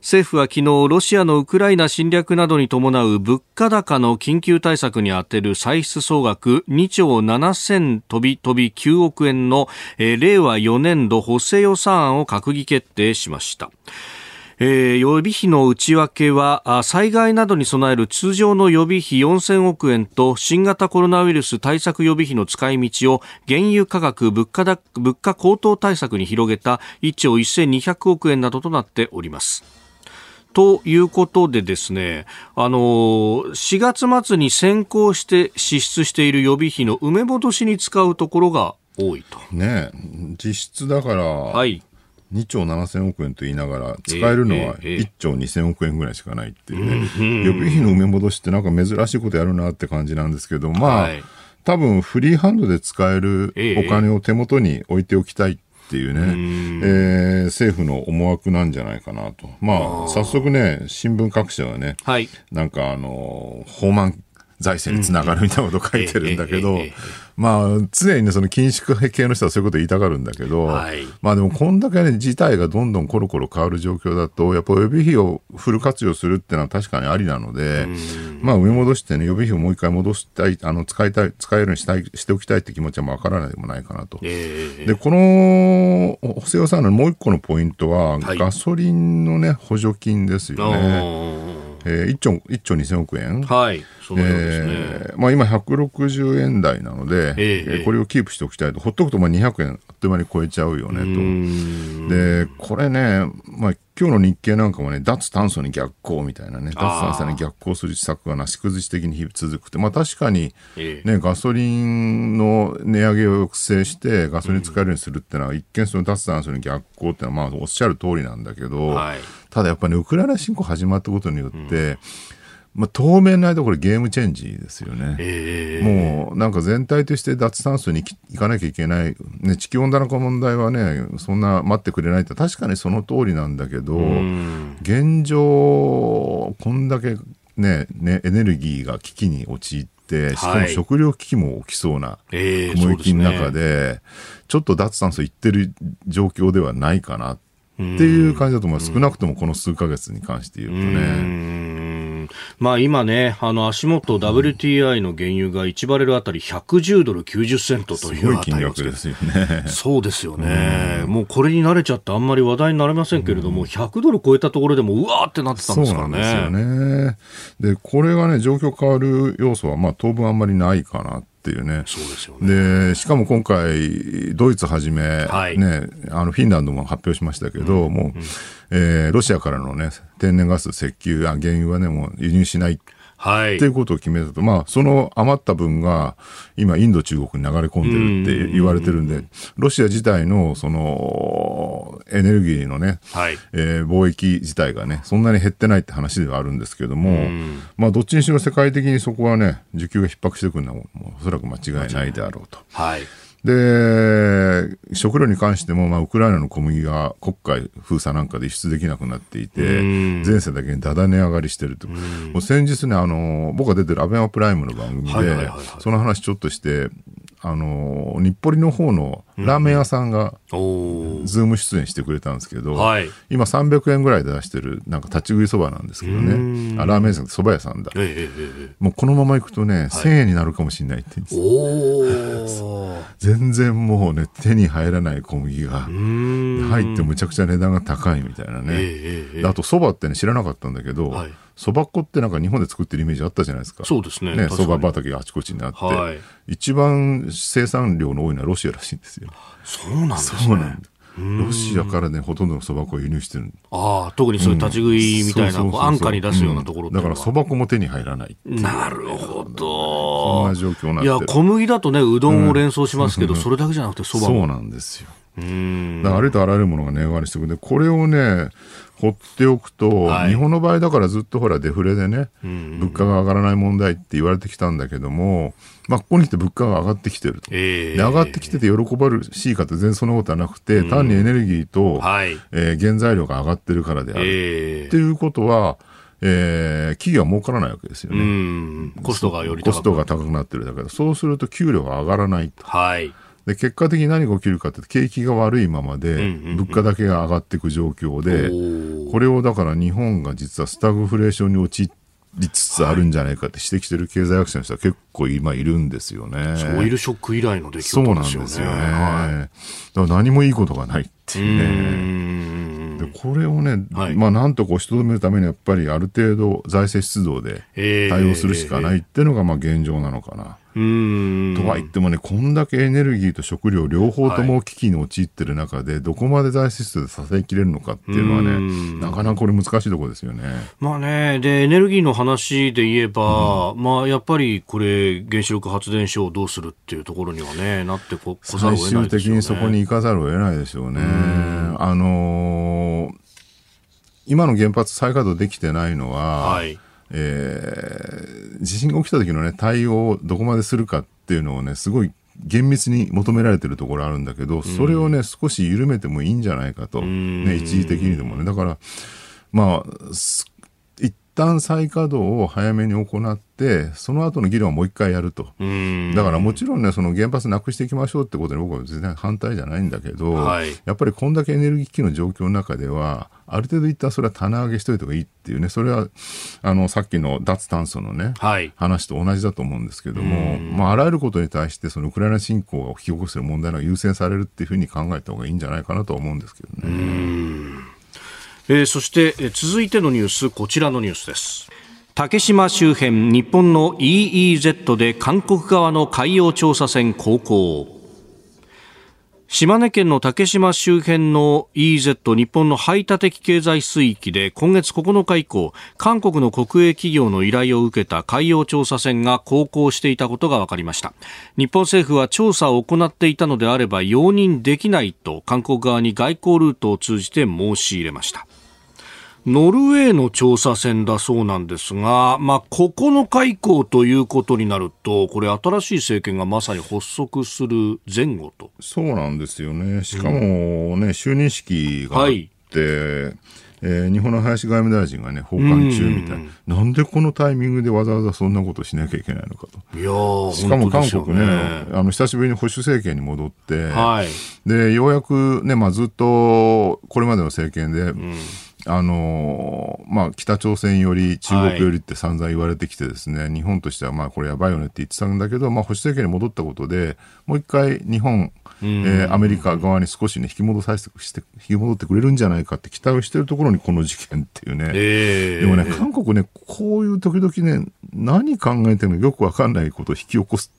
政府は昨日ロシアのウクライナ侵略などに伴う物価高の緊急対策に充てる歳出総額2兆7000飛び飛び9億円の、令和4年度補正予算案を閣議決定しました。えー、予備費の内訳は災害などに備える通常の予備費4000億円と新型コロナウイルス対策予備費の使い道を原油価格物価だ物価高騰対策に広げた1兆1200億円などとなっております。ということでですね、あの4月末に先行して支出している予備費の埋め戻しに使うところが多いと。
ね実質だから、はい、2兆7000億円と言いながら、使えるのは1兆2000億円ぐらいしかないっていうね、予備費の埋め戻しってなんか珍しいことやるなって感じなんですけど、まあ、多分フリーハンドで使えるお金を手元に置いておきたいっていうね、えー、政府の思惑なんじゃないかなと。まあ、早速ね、新聞各社はね、はい、なんかあの、放満財政につながるみたいなことを書いてるんだけど、まあ、常にね、その緊縮系の人はそういうこと言いたがるんだけど、はい、まあでも、こんだけね、事態がどんどんコロコロ変わる状況だと、やっぱ予備費をフル活用するっていうのは確かにありなので、まあ、埋め戻してね、予備費をもう一回戻したい、あの、使いたい、使えるようにしたい、しておきたいって気持ちはわからないでもないかなと。えー、で、この補正予算のもう一個のポイントは、はい、ガソリンのね、補助金ですよね。えー、1兆 ,1 兆2000億円。
はい。
そのようですね。えー、まあ、今160円台なので、えー、これをキープしておきたいと、ほっとくとまあ200円あっという間に超えちゃうよねと。で、これね、まあ、今日の日経なんかもね、脱炭素に逆行みたいなね、脱炭素に逆行する施策がなし崩し的に日々続くって、まあ確かに、ね、ガソリンの値上げを抑制して、ガソリン使えるようにするっていうのは、一見その脱炭素に逆行っていうのは、まあおっしゃる通りなんだけど、はい、ただやっぱり、ね、ウクライナ侵攻始まったことによって、うん。まあ、当面の間これゲームチェンジですよね。えー、もうなんか全体として脱炭素に行かなきゃいけない、ね、地球温暖化問題はね、そんな待ってくれないって確かにその通りなんだけど、現状、こんだけね、ね、エネルギーが危機に陥って、しかも食料危機も起きそうな雲行きの中で、ちょっと脱炭素いってる状況ではないかなっていう感じだと思います。少なくともこの数ヶ月に関して言うとね。
まあ今ね、あの足元 WTI の原油が1バレルあたり110ドル90セントという
金額ですよね。
そうですよね。もうこれに慣れちゃってあんまり話題になれませんけれども、100ドル超えたところでもうわーってなってたんですからね。
そうなんですよね。で、これがね、状況変わる要素はまあ当分あんまりないかなっていうね。
そうですよね。
で、しかも今回、ドイツはじめ、はい、ね、あの、フィンランドも発表しましたけど、うん、もう、うん、えー、ロシアからのね、天然ガス、石油、あ原油はね、もう輸入しないはい。っていうことを決めたと。まあ、その余った分が、今、インド、中国に流れ込んでるって言われてるんで、ロシア自体の、その、エネルギーのね、はい、えー、貿易自体がね、そんなに減ってないって話ではあるんですけども、まあ、どっちにしろ世界的にそこはね、需給が逼迫してくるのは、おそらく間違いないであろうと。はい。で、食料に関しても、まあ、ウクライナの小麦が国会封鎖なんかで輸出できなくなっていて、全世界的にだだ値上がりしてると。もう先日ね、あの、僕が出てるアベマプライムの番組で、その話ちょっとして、あの日暮里の方のラーメン屋さんが、ズーム出演してくれたんですけど、はい、今300円ぐらいで出してるなんか立ち食いそばなんですけどね。あラーメン屋さんそば屋さんだ、えー、もうこのまま行くとね、はい、1000円になるかもしれないって言うんです全然もうね手に入らない小麦が入ってむちゃくちゃ値段が高いみたいなね、えー、あとそばってね知らなかったんだけど、はいそば粉ってなんか日本で作ってるイメージあったじゃないですか。
そうですね。
ね、そば畑があちこちにあって、はい、一番生産量の多いのはロシアらしいんですよ。
そうなんですね。
そうなんだ。ロシアからね、ほとんどのそば粉を輸入してる
ああ、特にそういう立ち食いみたいな、安価に出すようなところ、
だからそば粉も手に入らない
なるほど。
そんな状況なん
いや、小麦だとね、うどんを連想しますけど、それだけじゃなくてそば
も。そうなんですよ。うんだからありとあらゆるものが値上がりしてくるで、これをね、放っておくと、はい、日本の場合だからずっとほらデフレでね、物価が上がらない問題って言われてきたんだけども、まあ、ここに来て物価が上がってきてると、えー、で上がってきてて喜ばしいかって全然そんなことはなくて、単にエネルギーと、はい、えー、原材料が上がってるからである、えー、っていうことは、えー、企業は儲からないわけですよね。
コストがより
コストが高くなってるだけど、そうすると給料が上がらないと。はいで結果的に何が起きるかって景気が悪いままで物価だけが上がっていく状況で、これをだから日本が実はスタグフレーションに陥りつつあるんじゃないかって指摘してる経済学者の人は結構今いるんですよね。
オイルショック以来の出来事ですよね。そうなんですよね。はい、
だから何もいいことがないっていうね。でこれをね、はい、まあなんとか押しとどめるためにやっぱりある程度財政出動で対応するしかないっていうのがまあ現状なのかな。とは言ってもね、こんだけエネルギーと食料両方とも危機に陥ってる中で、はい、どこまで財政出動で支えきれるのかっていうのはね、なかなかこれ難しいところですよね。
まあね、で、エネルギーの話で言えば、うん、まあやっぱりこれ、原子力発電所をどうするっていうところにはね、なってこ
こざるを得ない最終的にそこに行かざるを得ないでしょうね。あのー、今の原発再稼働できてないのは、はいえー、地震が起きた時のね、対応をどこまでするかっていうのをね、すごい厳密に求められてるところあるんだけど、それをね、少し緩めてもいいんじゃないかと、ね、一時的にでもね。だから、まあ、一旦再稼働を早めに行って、その後の議論をもう一回やると。だからもちろんね、その原発なくしていきましょうってことに僕は全然反対じゃないんだけど、はい、やっぱりこんだけエネルギー危機の状況の中では、ある程度一旦それは棚上げしといた方がいいっていうね、それは、あの、さっきの脱炭素のね、はい、話と同じだと思うんですけども、まあ、あらゆることに対して、そのウクライナ侵攻が引き起こしている問題が優先されるっていうふうに考えた方がいいんじゃないかなと思うんですけどね。
えー、そして、え続いてのニュース、こちらのニュースです。竹島周辺日本の EEZ で韓国側の海洋調査船航行島根県の竹島周辺の EEZ 日本の排他的経済水域で今月9日以降韓国の国営企業の依頼を受けた海洋調査船が航行していたことが分かりました。日本政府は調査を行っていたのであれば容認できないと韓国側に外交ルートを通じて申し入れました。ノルウェーの調査船だそうなんですが、まあ、9日以降ということになると、これ、新しい政権がまさに発足する前後と。
そうなんですよね。しかもね、うん、就任式があって、はいえー、日本の林外務大臣がね、訪韓中みたいな、なんでこのタイミングでわざわざそんなことしなきゃいけないのかと。いやしかも韓国ね、ねあの、久しぶりに保守政権に戻って、はい、で、ようやくね、まあずっとこれまでの政権で、うんあのまあ、北朝鮮より中国よりって散々言われてきてですね、はい、日本としてはまあこれやばいよねって言ってたんだけど、まあ、保守政権に戻ったことでもう一回日本、えー、アメリカ側に少しね引き戻させてして引き戻ってくれるんじゃないかって期待をしてるところにこの事件っていうね、えー、でもね韓国ねこういう時々ね何考えてるのよくわかんないことを引き起こす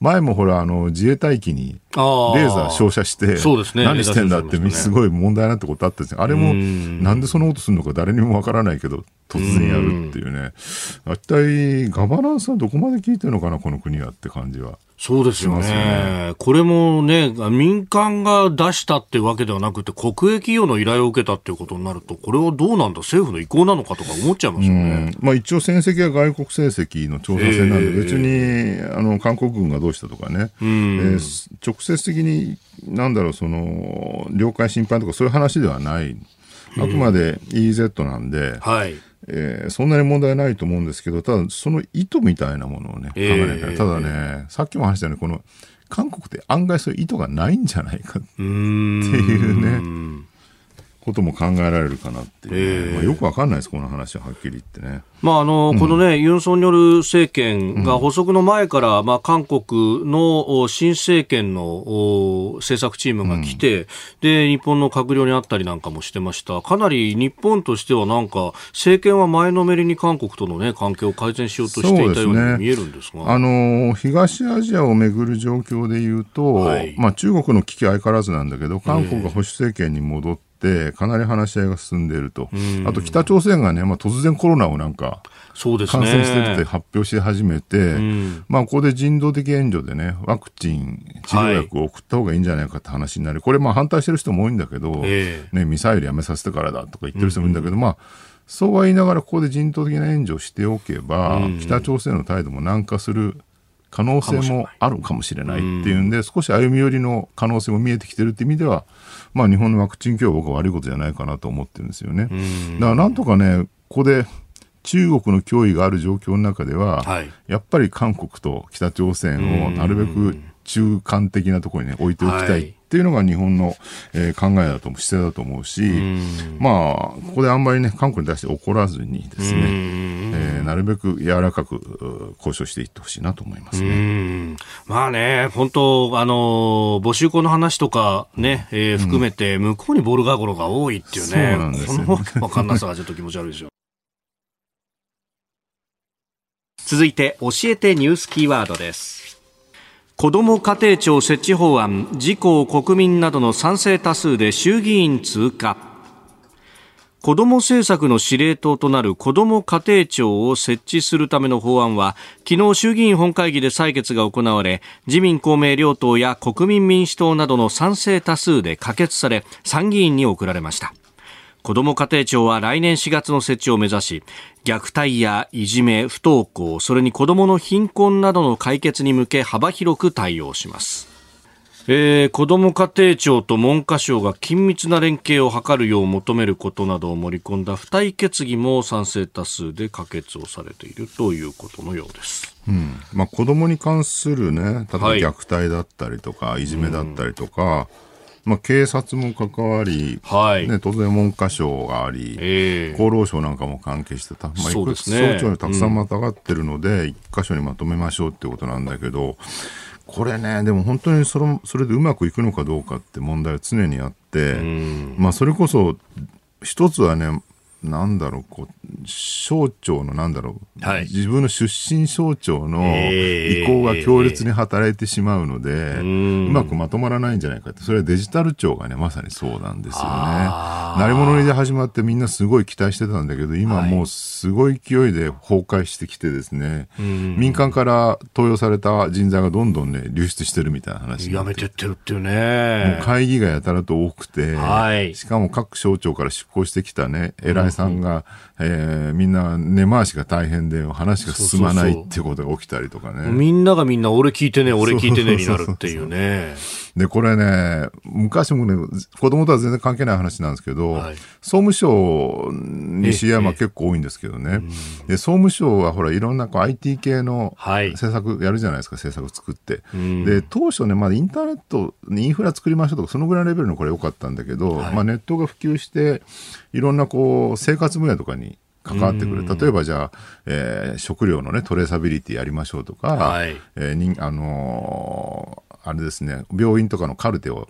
前もほら、あの、自衛隊機にレーザー照射して、そうですね、何してんだって、すごい問題なってことあったんですよ。あれも、なんでそのことするのか誰にもわからないけど、突然やるっていうね。一体、ガバナンスはどこまで効いてるのかな、この国はって感じは。
そうですよね。ねこれもね、民間が出したってわけではなくて、国営企業の依頼を受けたっていうことになると、これはどうなんだ、政府の意向なのかとか思っちゃいますよね。
まあ一応戦績は外国成績の調査船なんで、別に、あの、韓国軍がどうしたとかね、えー、直接的に、なんだろう、その、領海侵犯とかそういう話ではない。あくまで EZ なんで、はい。えー、そんなに問題ないと思うんですけど、ただその意図みたいなものをね、考えないから、ただね、さっきも話したように、この、韓国って案外そういう意図がないんじゃないかっていうね、ことも考えられるかなっていう、ね、えー、まあ、よくわかんないです、この話ははっきり言ってね。
まああの、うん、このね、ユン・ソンニョル政権が発足の前から、うん、まあ、韓国の新政権の政策チームが来て、うん、で、日本の閣僚に会ったりなんかもしてました。かなり日本としてはなんか、政権は前のめりに韓国とのね、関係を改善しようとしていたように見えるんですが。すね、
あの、東アジアをめぐる状況で言うと、はい、まあ、中国の危機相変わらずなんだけど、韓国が保守政権に戻ってかなり話し合いが進んでいると、あと北朝鮮がね、まあ、突然コロナをなんか感染してるって発表し始めて、まあ、ここで人道的援助でね、ワクチン、治療薬を送った方がいいんじゃないかって話になる、これ、まあ反対してる人も多いんだけど、ね、ミサイルやめさせてからだとか言ってる人もいるんだけど、まあ、そうは言いながら、ここで人道的な援助をしておけば、北朝鮮の態度も軟化する可能性もあるかもしれないっていうんで、少し歩み寄りの可能性も見えてきてるっていう意味では、まあ、日本のワクチン供与は僕は悪いことじゃないかなと思ってるんですよね。だからなんとかね、ここで中国の脅威がある状況の中では、はい、やっぱり韓国と北朝鮮をなるべく中間的なところに、ね、置いておきたいっていうのが日本の、えー、考えだと思う、姿勢だと思うし、まあ、ここであんまりね、韓国に対して怒らずにですね、えー、なるべく柔らかく交渉していってほしいなと思いますね。
まあね、本当、あの、募集校の話とかね、えー、含めて、向こうにボールガーゴロが多いっていうね、うん、このわけわかんなさがちょっと気持ち悪いでしょ。続いて、教えてニュースキーワードです。子ども家庭庁設置法案自公国民などの賛成多数で衆議院通過。子ども政策の司令塔となる子ども家庭庁を設置するための法案は昨日衆議院本会議で採決が行われ自民公明両党や国民民主党などの賛成多数で可決され参議院に送られました。子ども家庭庁は来年4月の設置を目指し虐待やいじめ不登校それに子どもの貧困などの解決に向け幅広く対応します。えー、子ども家庭庁と文科省が緊密な連携を図るよう求めることなどを盛り込んだ付帯決議も賛成多数で可決をされているということのようです。
うん。まあ、子どもに関するね、例えば虐待だったりとか、はい、いじめだったりとか、まあ、警察も関わり、はい。ね、当然文科省があり、えー、厚労省なんかも関係してた、まあ、いくつ省庁にたくさんまたがってるので、うん、一箇所にまとめましょうってことなんだけど、これね、でも本当にそれそれでうまくいくのかどうかって問題は常にあって、まあ、それこそ、一つはね、なんだろう、こう、省庁のなんだろう、はい、自分の出身省庁の意向が強烈に働いてしまうので、えー、うまくまとまらないんじゃないかって、それはデジタル庁がね、まさにそうなんですよね。鳴り物入りで始まってみんなすごい期待してたんだけど、今もうすごい勢いで崩壊してきてですね、はい、民間から登用された人材がどんどんね、流出してるみたいな話
やめてってるっていうね。
もう会議がやたらと多くて、はい、しかも各省庁から出向してきたね、偉いさんが、うん、えー、みんな根回しが大変で話が進まないっていうことが起きたりとかね。
みんながみんな俺聞いてね、俺聞いてねになるっていうね。
で、これね、昔もね、子供とは全然関係ない話なんですけど、はい、総務省に知り合いは結構多いんですけどね。で、総務省はほら、いろんなこう IT 系の政策やるじゃないですか、政策作って。で、当初ね、まだインターネットにインフラ作りましょうとか、そのぐらいのレベルのこれ良かったんだけど、はい、まあネットが普及して、いろんなこう、生活分野とかに関わってくる。例えばじゃあ、えー、食料のね、トレーサビリティやりましょうとか、はい、えー、にあのーあれですね、病院とかのカルテを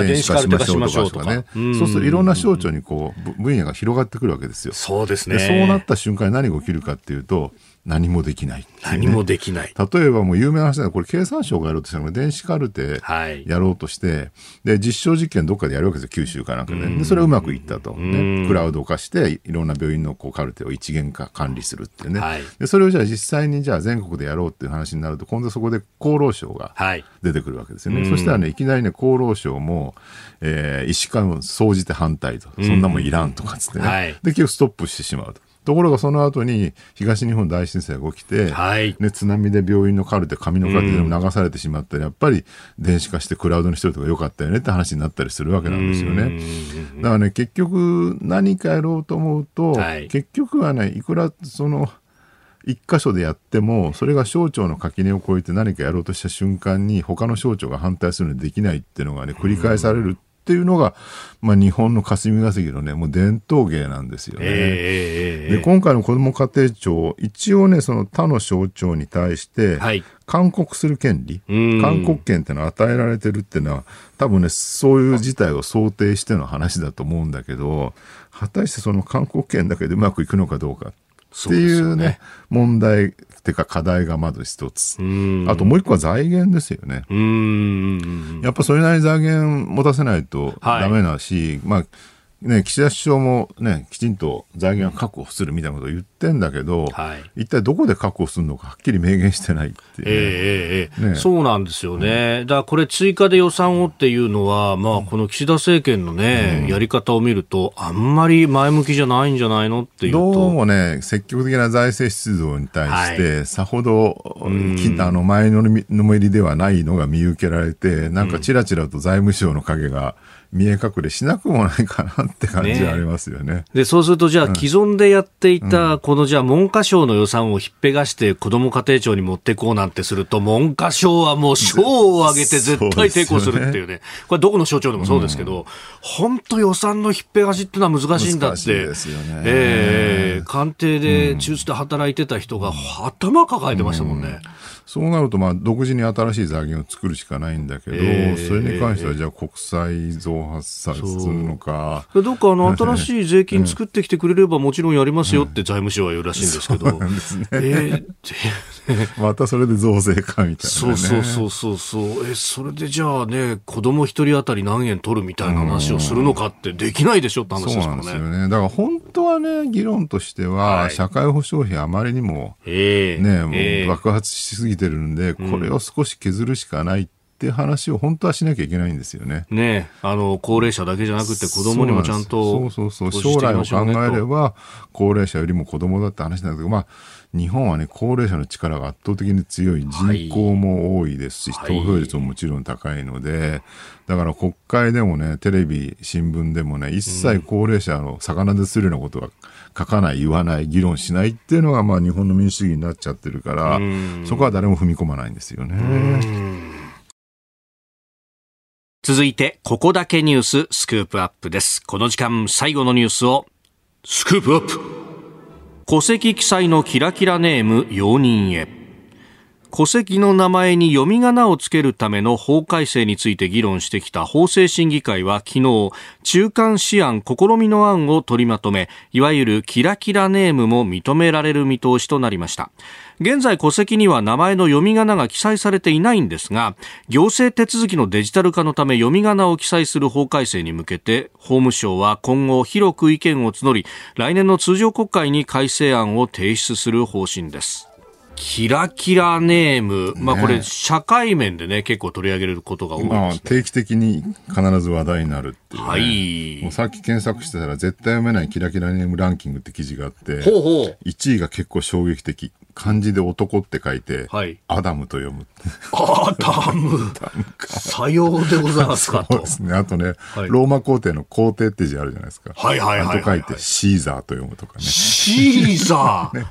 電子化しましょうとかね。そうするといろんな省庁にこう分野が広がってくるわけですよ。
そうですね。
そうなった瞬間に何が起きるかっていうと、何もできない、ね、
何もできない。
例えばもう有名な話だこれ経産省がやろうとしたのが電子カルテやろうとして、はい、で、実証実験どっかでやるわけですよ、九州かなんかで。で、それはうまくいったと。ね、クラウド化して、いろんな病院のこうカルテを一元化管理するっていうね、はい、で。それをじゃあ実際にじゃあ全国でやろうっていう話になると、今度そこで厚労省が出てくるわけですよね。はい、そしたらね、いきなりね、厚労省も、えー、医師会も総じて反対と。そんなもんいらんとかつってね。で、結局ストップしてしまうと。ところがその後に東日本大震災が起きて、はい、ね、津波で病院のカルテ、紙のカルテでも流されてしまったら、やっぱり電子化してクラウドにしてるとかよかったよねって話になったりするわけなんですよね。だからね、結局何かやろうと思うと、はい、結局はね、いくらその、一箇所でやっても、それが省庁の垣根を越えて何かやろうとした瞬間に、他の省庁が反対するのにできないっていうのがね、繰り返されるっていうのが、まあ、日本の霞が関のね、もう伝統芸なんですよね。えー、で、今回の子ども家庭庁、一応ね、その他の省庁に対して、勧告する権利、勧告権っていうのは与えられてるっていうのは、多分ね、そういう事態を想定しての話だと思うんだけど、果たしてその勧告権だけでうまくいくのかどうかっていうね、ね。問題っていうか課題がまず一つ。あともう一個は財源ですよね。やっぱそれなりに財源持たせないとダメだし、はい、まあ、ね、岸田首相もね、きちんと財源を確保するみたいなことを言ってんだけど、はい、一体どこで確保するのかはっきり明言してないっていう、ね、え
ー、えー、ね、そうなんですよね。うん、だからこれ追加で予算をっていうのは、まあこの岸田政権のね、うん、やり方を見ると、あんまり前向きじゃないんじゃないのっていう
どうもね、積極的な財政出動に対して、はい、さほど、うん、あの前のめりではないのが見受けられて、なんかちらちらと財務省の影が、見え隠れしなくもないかなって感じはありますよね。ね
で、そうするとじゃあ、既存でやっていた、このじゃあ文科省の予算をひっぺがして子ども家庭庁に持ってこうなんてすると、文科省はもう賞を上げて絶対抵抗するっていうね。これどこの省庁でもそうですけど、本、当、予算のひっぺがしっていうのは難しいんだって。ですよね。ええー、官邸で中枢で働いてた人が頭抱えてましたもんね。うん
そうなると、まあ、独自に新しい財源を作るしかないんだけど、えー、それに関しては、じゃあ国債増発さするのか。
どっかあの、新しい税金作ってきてくれればもちろんやりますよって財務省は言うらしいんですけど。そうなんですね。え
ー、またそれで増税かみたいな、
ね、そうそうそうそうそう。え、それでじゃあね、子供一人当たり何円取るみたいな話をするのかってできないでしょって話ですからね。そうなんですよね。
だから本当はね、議論としては、社会保障費あまりにも、ね、もう爆発しすぎてるんで、これを少し削るしかないっていう話を本当はしなきゃいけないんですよね。
ねあの、高齢者だけじゃなくて子供にもちゃんと、
そうそうそう、将来を考えれば、高齢者よりも子供だって話なんですけど、まあ、日本はね、高齢者の力が圧倒的に強い、人口も多いですし、はい、投票率ももちろん高いので、だから国会でもね、テレビ、新聞でもね、一切高齢者の魚でするようなことは書かない、言わない、議論しないっていうのが、まあ日本の民主主義になっちゃってるから、そこは誰も踏み込まないんですよね。
続いて、ここだけニューススクープアップです。この時間、最後のニュースを、スクープアップ戸籍記載のキラキラネーム容認へ。戸籍の名前に読み仮名をつけるための法改正について議論してきた法制審議会は昨日、中間試案試みの案を取りまとめ、いわゆるキラキラネームも認められる見通しとなりました。現在戸籍には名前の読み仮名が記載されていないんですが行政手続きのデジタル化のため読み仮名を記載する法改正に向けて法務省は今後広く意見を募り来年の通常国会に改正案を提出する方針ですキラキラネーム、まあこれ、社会面でね、結構取り上げることが多いです、ね、まあ、
定期的に必ず話題になるっていう、ね、はい。もうさっき検索してたら、絶対読めないキラキラネームランキングって記事があって、ほうほう1位が結構衝撃的。漢字で男って書いて、はい、アダムと読む。
アダム。さようでございますか
そうですね。あとね、はい、ローマ皇帝の皇帝って字あるじゃないですか。
はいはいはい、はい、
あと書いて、シーザーと読むとかね。
シーザー、ね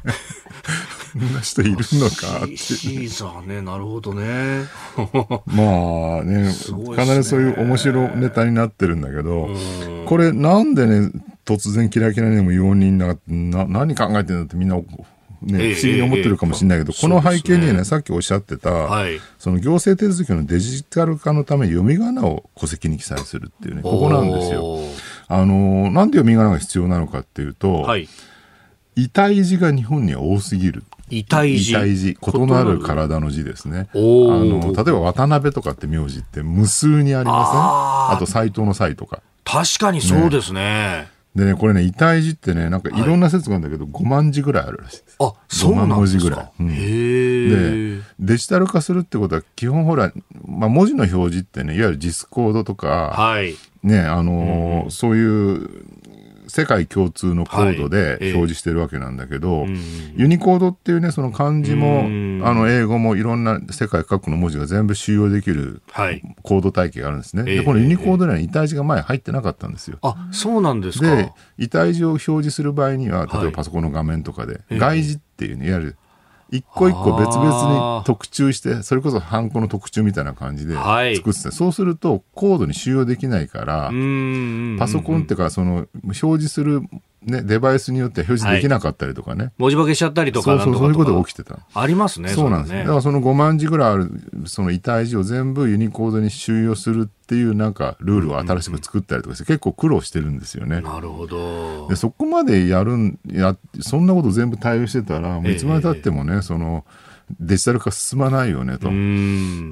そんな人いるのかって。
シーザーね、なるほどね。
まあね、ね必ずそういう面白ネタになってるんだけど、これなんでね、突然キラキラネーム容認なな何考えてんだってみんなね、不思議に思ってるかもしれないけど、この背景にはね、さっきおっしゃってた、はい、その行政手続きのデジタル化のため読み仮名を戸籍に記載するっていうね、ここなんですよ。あの、なんで読み仮名が必要なのかっていうと、はい、異体字が日本には多すぎる。
異体字。
異体字。異なる体の字ですね。あの、例えば渡辺とかって名字って無数にありません？あと斎藤の斎とか。
確かにそうですね
でね、これね、異体字ってね、なんかいろんな説があるんだけど、はい、5万字ぐらいあるらしいです。
あ、そうなんですか ?5 万文字ぐらい。うん、
へで、デジタル化するってことは、基本ほら、まあ、文字の表示ってね、いわゆる JIS コードとか、はい、ね、あのーうん、そういう世界共通のコードで表示してるわけなんだけど、はいえー、ユニコードっていうね、その漢字も、あの、英語もいろんな世界各国の文字が全部収容できるコード体系があるんですね。はい、で、このユニコードには遺体字が前入ってなかったんですよ。
あ、そうなんですか。
で、遺体字を表示する場合には、例えばパソコンの画面とかで、外字っていうね、いわゆる一個一個別々に特注して、それこそハンコの特注みたいな感じで作ってた、はい、そうするとコードに収容できないから、パソコンっていうか、その表示するね、デバイスによっては表示できなかったりとかね。はい、
文字化けしちゃったりとか
そうそう、そういうことが起きてた。
ありますね。
そうなんです。ね、だからその5万字ぐらいある、その遺体字を全部ユニコードに収容するっていうなんかルールを新しく作ったりとかして、結構苦労してるんですよね。
なるほど。
で、そこまでやるん、や、そんなこと全部対応してたら、もういつまでたってもね、えー、その、デジタル化進まないよねと。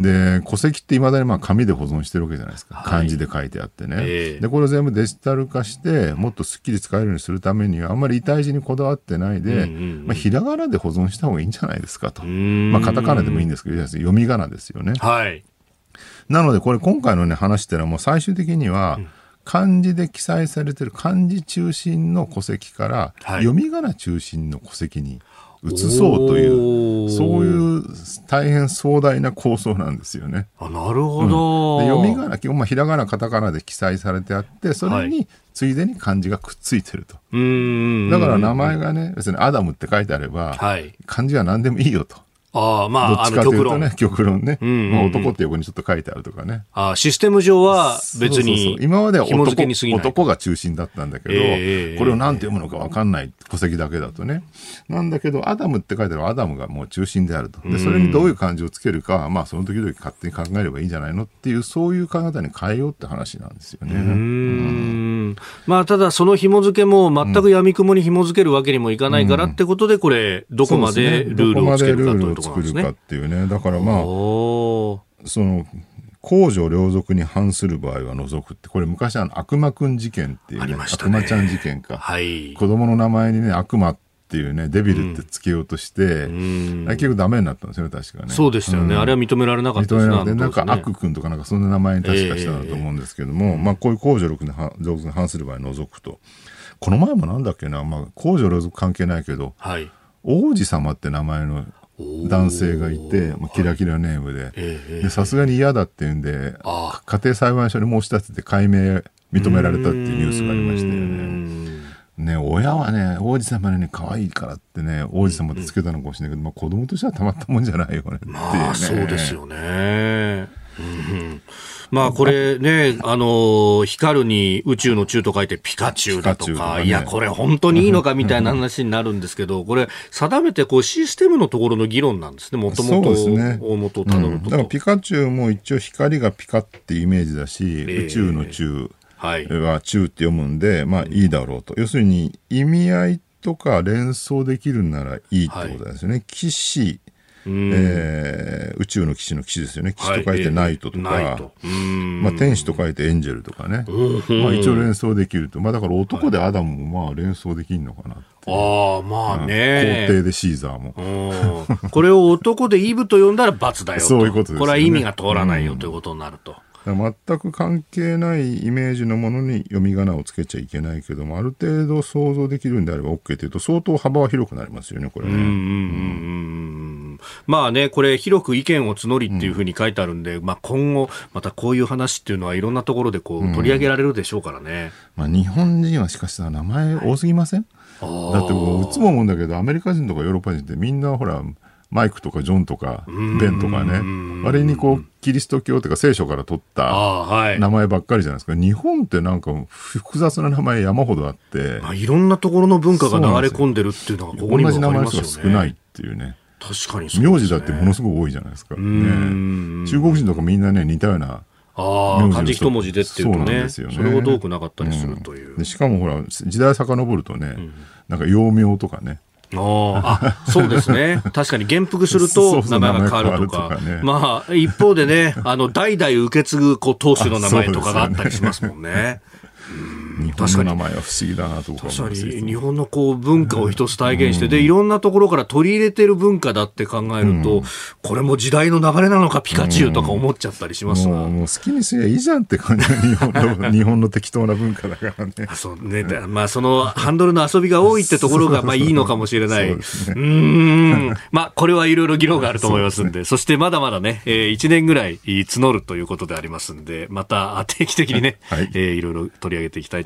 で、戸籍っていまだにまあ紙で保存してるわけじゃないですか。漢字で書いてあってね。えー、で、これ全部デジタル化して、もっとすっきり使えるようにするためには、あんまり遺体字にこだわってないで、まあ、ひらがなで保存した方がいいんじゃないですかと。まあ、カタカナでもいいんですけど、読み仮名ですよね。
はい。
なので、これ今回のね、話っていうのはもう最終的には、漢字で記載されてる漢字中心の戸籍から、読み仮名中心の戸籍に移そうというそういう大変壮大な構想なんですよね。
あなるほど、
うん、読み仮名基本まあひらがなカタカナで記載されてあってそれについでに漢字がくっついてると。はい、だから名前がね別にアダムって書いてあれば、はい、漢字は何でもいいよと。
ああ、まあ、
どっちかというとね、極論ね。うんうんうん、まあ、男って横にちょっと書いてあるとかね。
ああ、システム上は別にそうそうそう。
今までは男男が中心だったんだけど、えー、これを何て読むのか分かんない戸籍だけだとね。なんだけど、アダムって書いてあるアダムがもう中心であると。で、それにどういう漢字をつけるかは、まあ、その時々勝手に考えればいいんじゃないのっていう、そういう考え方に変えようって話なんですよね。うん。
まあ、ただ、その紐付けも全く闇雲に紐付けるわけにもいかないからってことで、これ、どこまでルールをつけるかというところですね。
いうね。だからまあ、その、公序良俗に反する場合は除くって、これ昔あの悪魔くん事件っていうね、ね悪魔ちゃん事件か。はい。子供の名前にね、悪魔っていうね、デビルってつけようとして、うん、結局ダメになったんですよね、確かね。
そうでしたよね。うん、あれは認められなかった
ですね。認められな、んか悪くんとかなんかそんな名前に確かしたんだと思うんですけども、えー、まあこういう公序良俗に反する場合除くと。この前もなんだっけな、まあ公序良俗関係ないけど、はい、王子様って名前の男性がいて、まあ、キラキラネームで。さすがに嫌だっていうんで家庭裁判所に申し立てて解明認められたっていうニュースがありましたよね。ね、親はね、王子様に可愛いからってね、王子様ってつけたのかもしれないけど、まあ子供としてはたまったもんじゃないよねっていうね。ま
あ、そうですよね。うんまあこれね、あの、光るに宇宙の宙と書いてピカチュウだとか、かね、いや、これ本当にいいのかみたいな話になるんですけど、これ、定めてこうシステムのところの議論なんですね、もともと、大元をたどると、うん、
だからピカチュウも一応光がピカってイメージだし、えー、宇宙の宙は宙って読むんで、まあいいだろうと。要するに意味合いとか連想できるならいいってことですよね。はい、騎士えー、宇宙の騎士の騎士ですよね。騎士と書いてナイトとか、はいえー、まあ、天使と書いてエンジェルとかね。まあ、一応連想できると。まあ、だから男でアダムもまあ連想できるのかな
ああ、まあね。
皇帝でシーザーも。
これを男でイブと呼んだら罰だよ
そういうことです、ね、
これは意味が通らないよということになると。
全く関係ないイメージのものに読み仮名をつけちゃいけないけどもある程度想像できるんであれば OK というと相当幅は広くなりますよねこれね。
まあねこれ広く意見を募りっていうふうに書いてあるんで、うん、まあ、今後またこういう話っていうのはいろんなところでこう取り上げられるでしょうからね。
うん、まあ、日本人はしかしさ名前多すぎません、はい、だっていつも思うんだけどアメリカ人とかヨーロッパ人ってみんなほらマイクとかジョンとかベンとかね。割にこうキリスト教というか聖書から取った名前ばっかりじゃないですか、日本ってなんか複雑な名前山ほどあって。
あいろんなところの文化が流れ込んでるっていうのがここに
も同じ名前の人が少ないっていうね。
確かに
ね、名字だってものすごく多いじゃないですか、ね、中国人とかみんなね似たような
ああ、漢字一文字でっていうとね、そね。それほど多くなかったりするという。
うん、しかもほら、時代遡るとね、うん、なんか幼名とかね、
あそうですね。確かに元服すると名前が変わるとか。ね、まあ、一方でね、あの、代々受け継ぐ、こう、当主の名前とかがあったりしますもんね。
日本の名前は不思議だなと
確かに日本のこう文化を一つ体現して、でいろんなところから取り入れてる文化だって考えると、これも時代の流れなのかピカチュウとか思っちゃったりします。も
うもう好きにすりゃいいじゃんって感じ日本の 日本の適当な文化だからね。
そうね。まあそのハンドルの遊びが多いってところが まあいいのかもしれない。う、ん。まあこれはいろいろ議論があると思いますんでそしてまだまだね、えー、1年ぐらい募るということでありますんでまた定期的にね、はい、えー、いろいろ取り上げていきたい